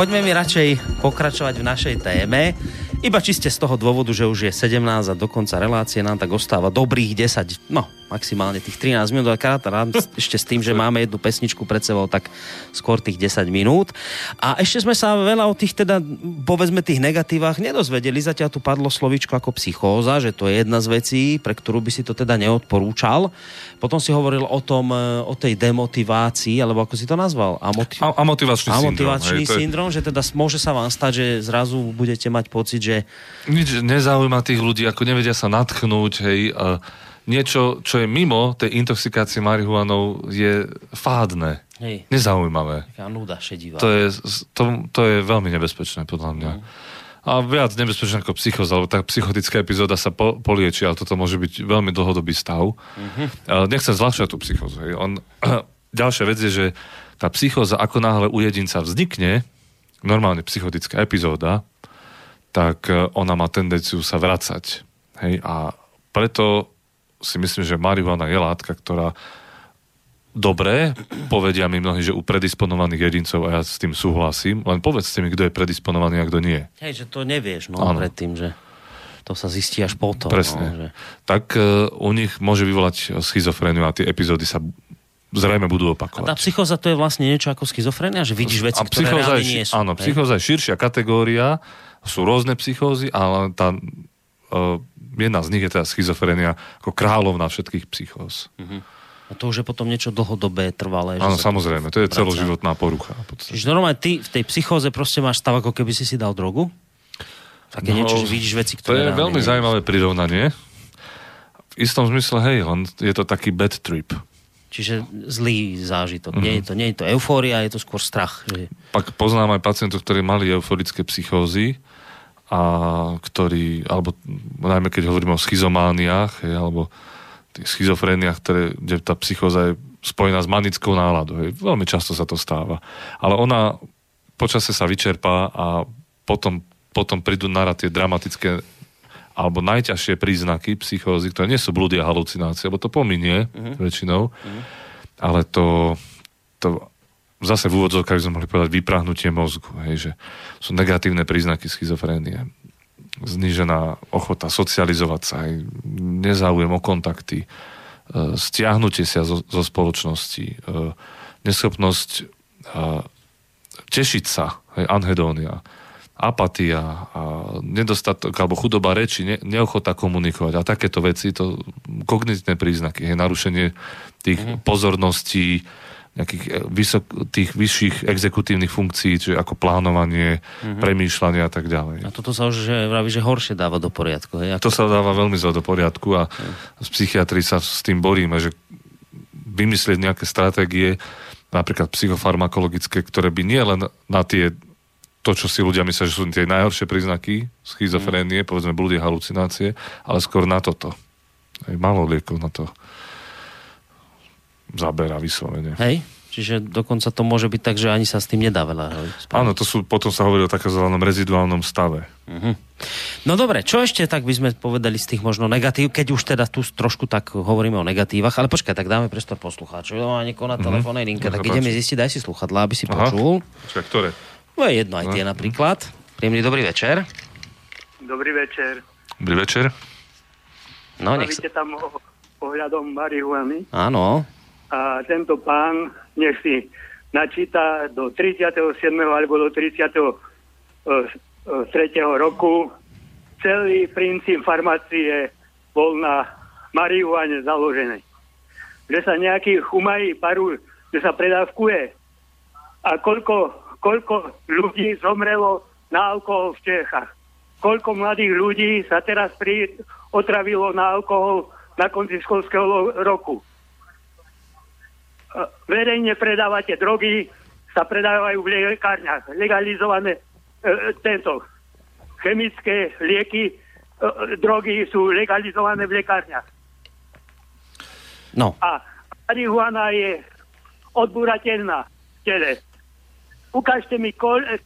Poďme mi radšej pokračovať v našej téme. Iba čiste z toho dôvodu, že už je 17 a do relácie nám tak ostáva dobrých 10, no maximálne tých 13 minút, ale rád ešte s tým, že máme jednu pesničku pred sebou, tak skôr tých 10 minút. A ešte sme sa veľa o tých, teda povedzme tých negatívach nedozvedeli. Zatiaľ tu padlo slovičko ako psychóza, že to je jedna z vecí, pre ktorú by si to teda neodporúčal. Potom si hovoril o tom, e, o tej demotivácii, alebo ako si to nazval? Amoti- a, a motivačný, a motivačný syndrom. syndrom, je... že teda môže sa vám stať, že zrazu budete mať pocit, že... Nič nezaujíma tých ľudí, ako nevedia sa natchnúť, hej, a niečo, čo je mimo tej intoxikácie marihuanou, je fádne. Hej. Nezaujímavé. Taká nuda šedivá. To je, to, to je veľmi nebezpečné, podľa mňa. Mm. A viac nebezpečné ako psychoza, lebo tá psychotická epizóda sa po, polieči, ale toto môže byť veľmi dlhodobý stav. Mm-hmm. Nechcem zľahšať tú psychozu. On, ďalšia vec je, že tá psychoza, ako náhle u jedinca vznikne, normálne psychotická epizóda, tak e, ona má tendenciu sa vracať. Hej? A preto si myslím, že marihuana je látka, ktorá dobre, povedia mi mnohí, že u predisponovaných jedincov, a ja s tým súhlasím, len povedzte mi, kto je predisponovaný a kto nie. Hej, že to nevieš, no, ano. predtým, že to sa zistí až potom. Presne. No, že... Tak uh, u nich môže vyvolať schizofréniu a tie epizódy sa zrejme budú opakovať. A tá psychoza to je vlastne niečo ako schizofrénia, že vidíš veci, a ktoré reálne nie sú. Áno, psychoza je širšia kategória, sú rôzne psychózy, ale tá uh, jedna z nich je teda schizofrenia ako kráľovná všetkých psychóz. Uh-huh. A to už je potom niečo dlhodobé, trvalé. Áno, samozrejme, to je praca. celoživotná porucha. Čiže normálne ty v tej psychóze proste máš stav, ako keby si si dal drogu? Také no, niečo, že vidíš veci, ktoré... To je veľmi zaujímavé prirovnanie. V istom zmysle, hej, len je to taký bad trip. Čiže zlý zážitok. Mm-hmm. Nie, je to, nie je to eufória, je to skôr strach. Že... Pak poznám aj pacientov, ktorí mali euforické psychózy a ktorí, alebo najmä keď hovoríme o schizomániách, hej, alebo tých schizofréniách, ktoré, kde tá psychóza je spojená s manickou náladou. Hej. Veľmi často sa to stáva. Ale ona počase sa vyčerpá a potom, potom prídu na tie dramatické alebo najťažšie príznaky psychózy, ktoré nie sú blúdy a halucinácie, lebo to pominie uh-huh. väčšinou, uh-huh. ale to, to zase v úvodzovkách by sme mohli povedať vyprahnutie mozgu, hej, že sú negatívne príznaky schizofrénie. Znížená ochota socializovať sa, aj nezáujem o kontakty, e, stiahnutie sa zo, zo spoločnosti, e, neschopnosť e, tešiť sa, hej, anhedónia, apatia a nedostatok alebo chudoba reči, ne, neochota komunikovať a takéto veci, to kognitívne príznaky, hej, narušenie tých mm-hmm. pozorností, nejakých eh, vysok, tých vyšších exekutívnych funkcií, čiže ako plánovanie, mm-hmm. premýšľanie a tak ďalej. A toto sa už že, vraví, že horšie dáva do poriadku. Hej? Ako... To sa dáva veľmi zle do poriadku a mm. z psychiatrii sa s tým boríme, že vymyslieť nejaké stratégie, napríklad psychofarmakologické, ktoré by nie len na tie to, čo si ľudia myslia, že sú tie najhoršie príznaky schizofrénie, mm. povedzme blúdy, halucinácie, ale skôr na toto. Aj malo liekov na to zabera vyslovene. Hej? Čiže dokonca to môže byť tak, že ani sa s tým nedá veľa. Áno, to sú, potom sa hovorí o takzvanom reziduálnom stave. Uh-huh. No dobre, čo ešte tak by sme povedali z tých možno negatív, keď už teda tu trošku tak hovoríme o negatívach, ale počkaj, tak dáme priestor poslucháčov. Má niekoho na uh-huh. telefónnej linke, tak ideme zistiť, daj si sluchadlá, aby si Aha. počul. Počkaj, ktoré? No je jedno aj tie uh-huh. napríklad. Príjemný dobrý večer. Dobrý večer. Dobrý večer. No, nech sa... tam ohľadom marihuany. Áno a tento pán nech si načíta do 37. alebo do 33. E, e, roku. Celý princíp farmácie bol na marihuane založený. Že sa nejaký chumají paru, že sa predávkuje. A koľko, koľko ľudí zomrelo na alkohol v Čechách. Koľko mladých ľudí sa teraz pri, otravilo na alkohol na konci školského roku verejne predávate drogy, sa predávajú v lekárniach. Legalizované e, tento chemické lieky, e, drogy sú legalizované v lekárniach. No. A marihuana je odbúrateľná v tele. Ukážte mi, kol, e,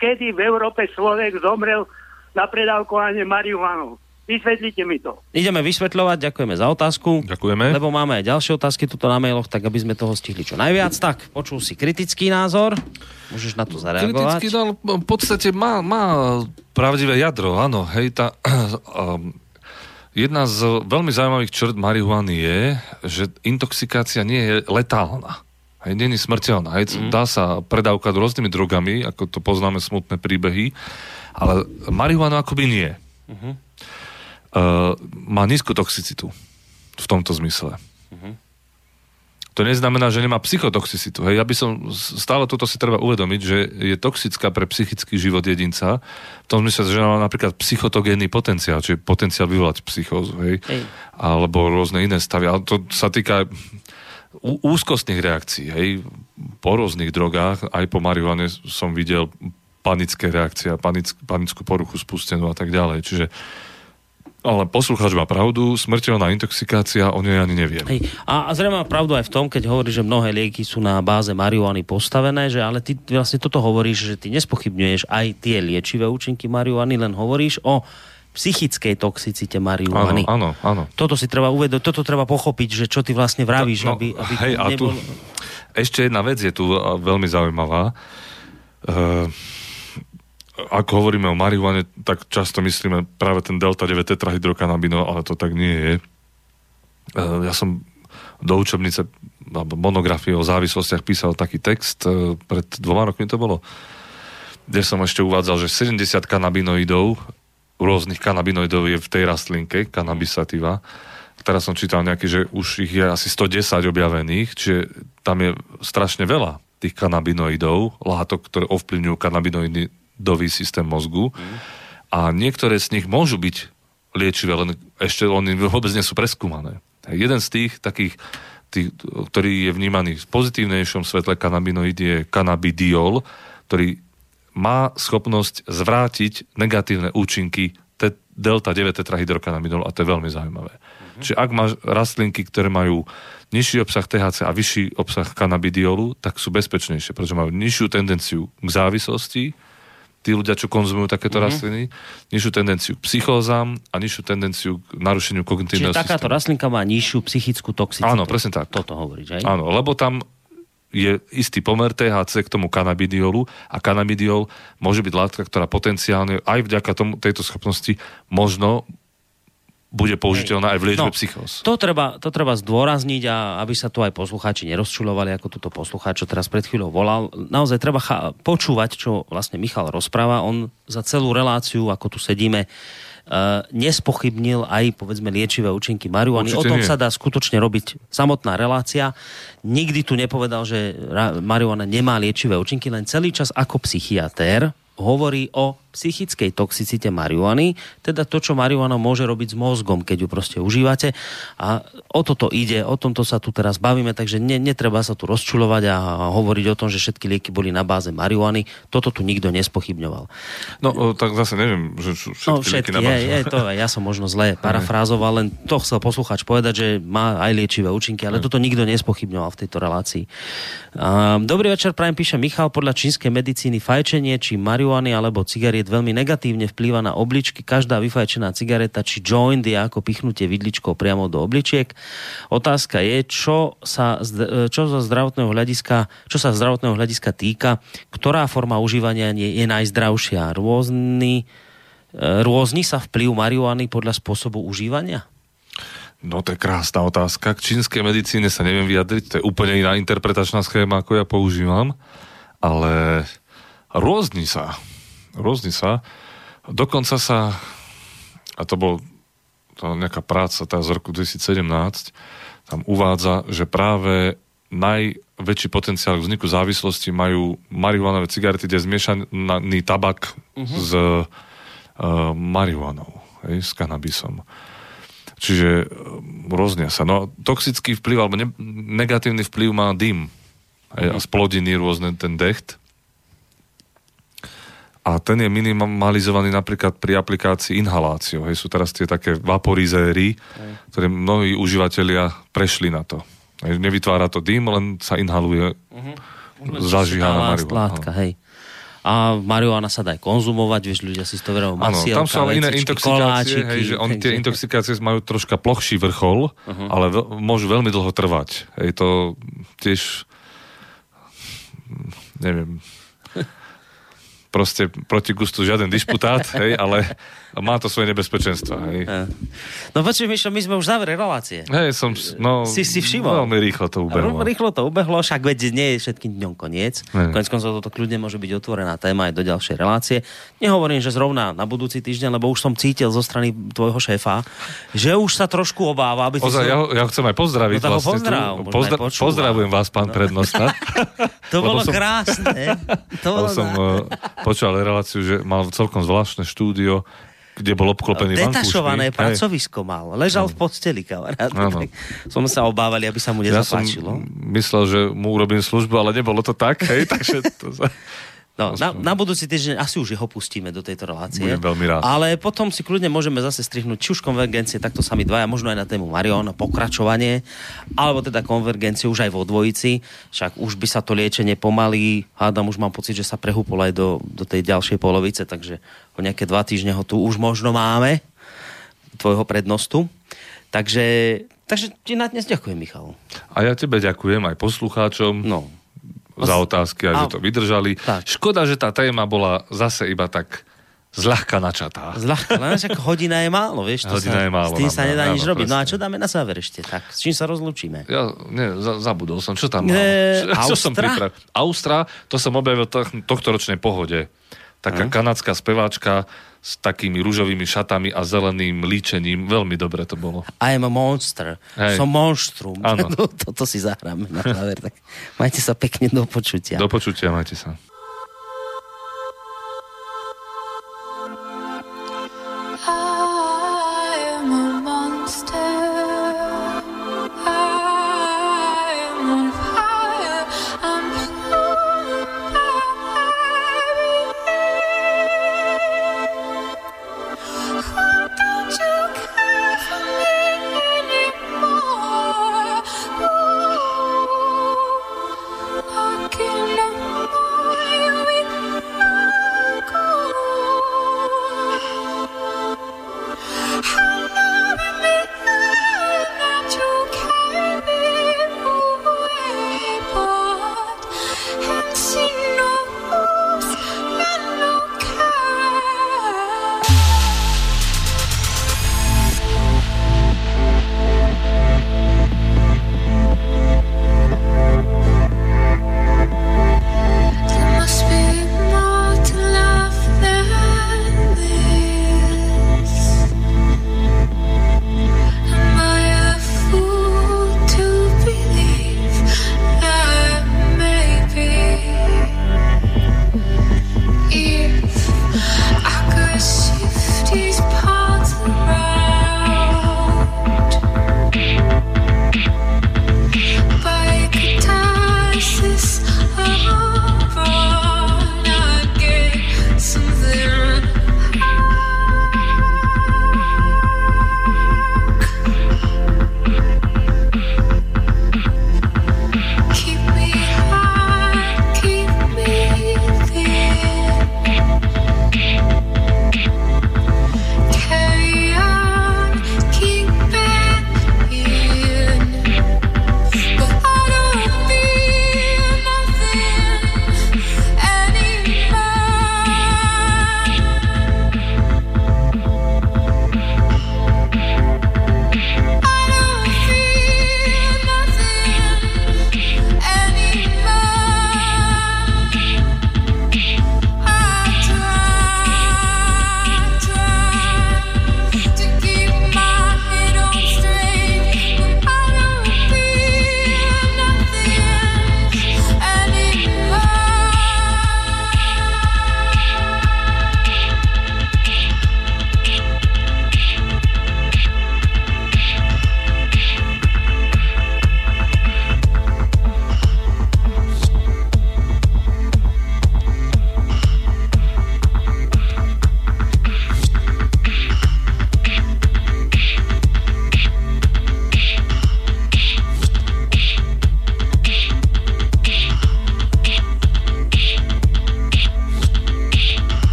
kedy v Európe človek zomrel na predávkovanie marihuanu. Vysvetlite mi to. Ideme vysvetľovať, ďakujeme za otázku. Ďakujeme. Lebo máme aj ďalšie otázky tuto na mailoch, tak aby sme toho stihli čo najviac. Tak, počul si kritický názor, môžeš na to zareagovať. Kritický no, v podstate má, má pravdivé jadro, áno. Hej, tá, um, jedna z veľmi zaujímavých črt marihuany je, že intoxikácia nie je letálna. Hej, nie je smrteľná. Hej, mm. Dá sa predávkať rôznymi drogami, ako to poznáme smutné príbehy, ale marihuana akoby nie. Mm-hmm. Uh, má nízku toxicitu v tomto zmysle. Uh-huh. To neznamená, že nemá psychotoxicitu. Hej, ja by som stále toto si treba uvedomiť, že je toxická pre psychický život jedinca, v tom zmysle, že má napríklad psychotogénny potenciál, čiže potenciál vyvolať psychózu, hej, hej. alebo rôzne iné stavy. Ale to sa týka úzkostných reakcií, hej, po rôznych drogách, aj po marihuane som videl panické reakcie, panick, panickú poruchu spustenú a tak ďalej. Čiže ale poslucháč má pravdu, smrteľná intoxikácia, o nej ani neviem. Hej. A, a zrejme má pravdu aj v tom, keď hovorí, že mnohé lieky sú na báze marihuany postavené, že ale ty vlastne toto hovoríš, že ty nespochybňuješ aj tie liečivé účinky marihuany, len hovoríš o psychickej toxicite marihuany. Áno, áno, áno. Toto si treba uvedomiť, toto treba pochopiť, že čo ty vlastne vravíš, no, aby, aby hej, nebol... tu, Ešte jedna vec je tu veľmi zaujímavá. Uh, ako hovoríme o marihuane, tak často myslíme práve ten delta 9 tetrahydrokanabinol, ale to tak nie je. E, ja som do učebnice alebo monografie o závislostiach písal taký text, e, pred dvoma rokmi to bolo, kde som ešte uvádzal, že 70 kanabinoidov, rôznych kanabinoidov je v tej rastlinke, kanabisativa. Teraz som čítal nejaký, že už ich je asi 110 objavených, čiže tam je strašne veľa tých kanabinoidov, látok, ktoré ovplyvňujú kanabinoidy dový systém mozgu mm. a niektoré z nich môžu byť liečivé, len ešte oni vôbec nie sú preskúmané. Jeden z tých takých, tých, ktorý je vnímaný v pozitívnejšom svetle kanabinoid je kanabidiol, ktorý má schopnosť zvrátiť negatívne účinky te, delta 9 tetrahydrokanabinol a to je veľmi zaujímavé. Mm-hmm. Čiže ak máš rastlinky, ktoré majú nižší obsah THC a vyšší obsah kanabidiolu, tak sú bezpečnejšie, pretože majú nižšiu tendenciu k závislosti, tí ľudia, čo konzumujú takéto mm-hmm. rastliny, nižšiu tendenciu k psychózam a nižšiu tendenciu k narušeniu kognitívneho Čiže takáto rastlinka má nižšiu psychickú toxicitu. Áno, presne tak. Toto hovoríš, aj? Áno, lebo tam je istý pomer THC k tomu kanabidiolu a kanabidiol môže byť látka, ktorá potenciálne aj vďaka tomu, tejto schopnosti možno bude použiteľná aj v liečbe no, psychos. To treba, to treba zdôrazniť a aby sa tu aj poslucháči nerozčulovali, ako túto poslucháč, čo teraz pred chvíľou volal. Naozaj treba cha- počúvať, čo vlastne Michal rozpráva. On za celú reláciu, ako tu sedíme, Uh, nespochybnil aj povedzme liečivé účinky marihuany. O tom nie. sa dá skutočne robiť samotná relácia. Nikdy tu nepovedal, že marihuana nemá liečivé účinky, len celý čas ako psychiatér hovorí o psychickej toxicite marihuany, teda to, čo marihuana môže robiť s mozgom, keď ju proste užívate. A o toto ide, o tomto sa tu teraz bavíme, takže ne, netreba sa tu rozčulovať a hovoriť o tom, že všetky lieky boli na báze marihuany. Toto tu nikto nespochybňoval. No, tak zase neviem, že všetky, no, všetky lieky na báze. Je, je to, ja som možno zle parafrázoval, len to chcel posluchač povedať, že má aj liečivé účinky, ale toto nikto nespochybňoval v tejto relácii. Dobrý večer, prajem píše Michal, podľa čínskej medicíny fajčenie, či marihuany alebo cigariet cigaret veľmi negatívne vplýva na obličky. Každá vyfajčená cigareta či joint je ako pichnutie vidličkou priamo do obličiek. Otázka je, čo sa, čo sa zdravotného hľadiska, čo sa zdravotného hľadiska týka, ktorá forma užívania je, je najzdravšia. Rôzny, e, rôzni sa vplyv marihuany podľa spôsobu užívania? No to je krásna otázka. K čínskej medicíne sa neviem vyjadriť, to je úplne iná interpretačná schéma, ako ja používam, ale rôzni sa rôzni sa. Dokonca sa, a to bol to nejaká práca tá z roku 2017, tam uvádza, že práve najväčší potenciál vzniku závislosti majú marihuanové cigarety, kde je zmiešaný tabak uh-huh. s uh, marihuanou, hej, s kanabisom. Čiže uh, rôznia sa. No, toxický vplyv alebo ne- negatívny vplyv má dym uh-huh. a splodiny rôzne, ten decht a ten je minimalizovaný napríklad pri aplikácii inhaláciou. Hej, sú teraz tie také vaporizéry, Hej. ktoré mnohí užívateľia prešli na to. Hej, nevytvára to dým, len sa inhaluje uh-huh. zažíhaná látka, hej. A marihuana sa dá aj konzumovať, vieš, ľudia si to verujú Áno, tam sú ale iné intoxikácie, hej, že on, tie intoxikácie majú troška plochší vrchol, uh-huh. ale veľ, môžu veľmi dlho trvať. Hej, to tiež neviem, proste proti gustu žiaden disputát, hej, ale má to svoje nebezpečenstva. Hej. No počuj, Mišo, my sme už zavere relácie. Hej, som, no, si si všimol. Veľmi rýchlo to ubehlo. Rýchlo to ubehlo, však veď nie je všetkým dňom koniec. Konec koncov toto kľudne môže byť otvorená téma aj do ďalšej relácie. Nehovorím, že zrovna na budúci týždeň, lebo už som cítil zo strany tvojho šéfa, že už sa trošku obáva. Aby Ozaj, ja, ja chcem aj pozdraviť. No, vlastne pozdrav, tu, pozdra- pozdravujem vás, pán no. prednosta. to bolo som, krásne. To bolo som uh, počul reláciu, že mal celkom zvláštne štúdio, kde bol obklopený Detašované vankúšmi. pracovisko mal. Ležal no. v posteli, kamarát. Som sa obávali, aby sa mu nezapáčilo. Ja som myslel, že mu urobím službu, ale nebolo to tak. Hej, takže to sa... No, na, na budúci týždeň asi už ho pustíme do tejto relácie. Budem veľmi rád. Ale potom si kľudne môžeme zase strihnúť či už konvergencie, takto sami dvaja, možno aj na tému Marion, pokračovanie, alebo teda konvergencie už aj vo dvojici. Však už by sa to liečenie pomaly, hádam, už mám pocit, že sa prehúpol aj do, do tej ďalšej polovice, takže o nejaké dva týždne ho tu už možno máme, tvojho prednostu. Takže, takže ti na dnes ďakujem, Michal. A ja tebe ďakujem aj poslucháčom. No za otázky a, a že to vydržali. Tak. Škoda, že tá téma bola zase iba tak zľahka načatá. Zľahka, len však hodina je málo, vieš. Hodina sa, je málo. S tým sa nedá nič robiť. No a čo dáme na záver ešte? Tak, s čím sa rozlúčime? Ja, nie, za, zabudol som. Čo tam mám? E, čo, čo som pripravil? Austra, to som objavil tohto ročnej pohode. Taká hm? kanadská speváčka, s takými rúžovými šatami a zeleným líčením. Veľmi dobre to bolo. I am a monster. Hej. Som monštrum. Áno. No, toto si zahráme na záver. Tak majte sa pekne do počutia. Do počutia, majte sa.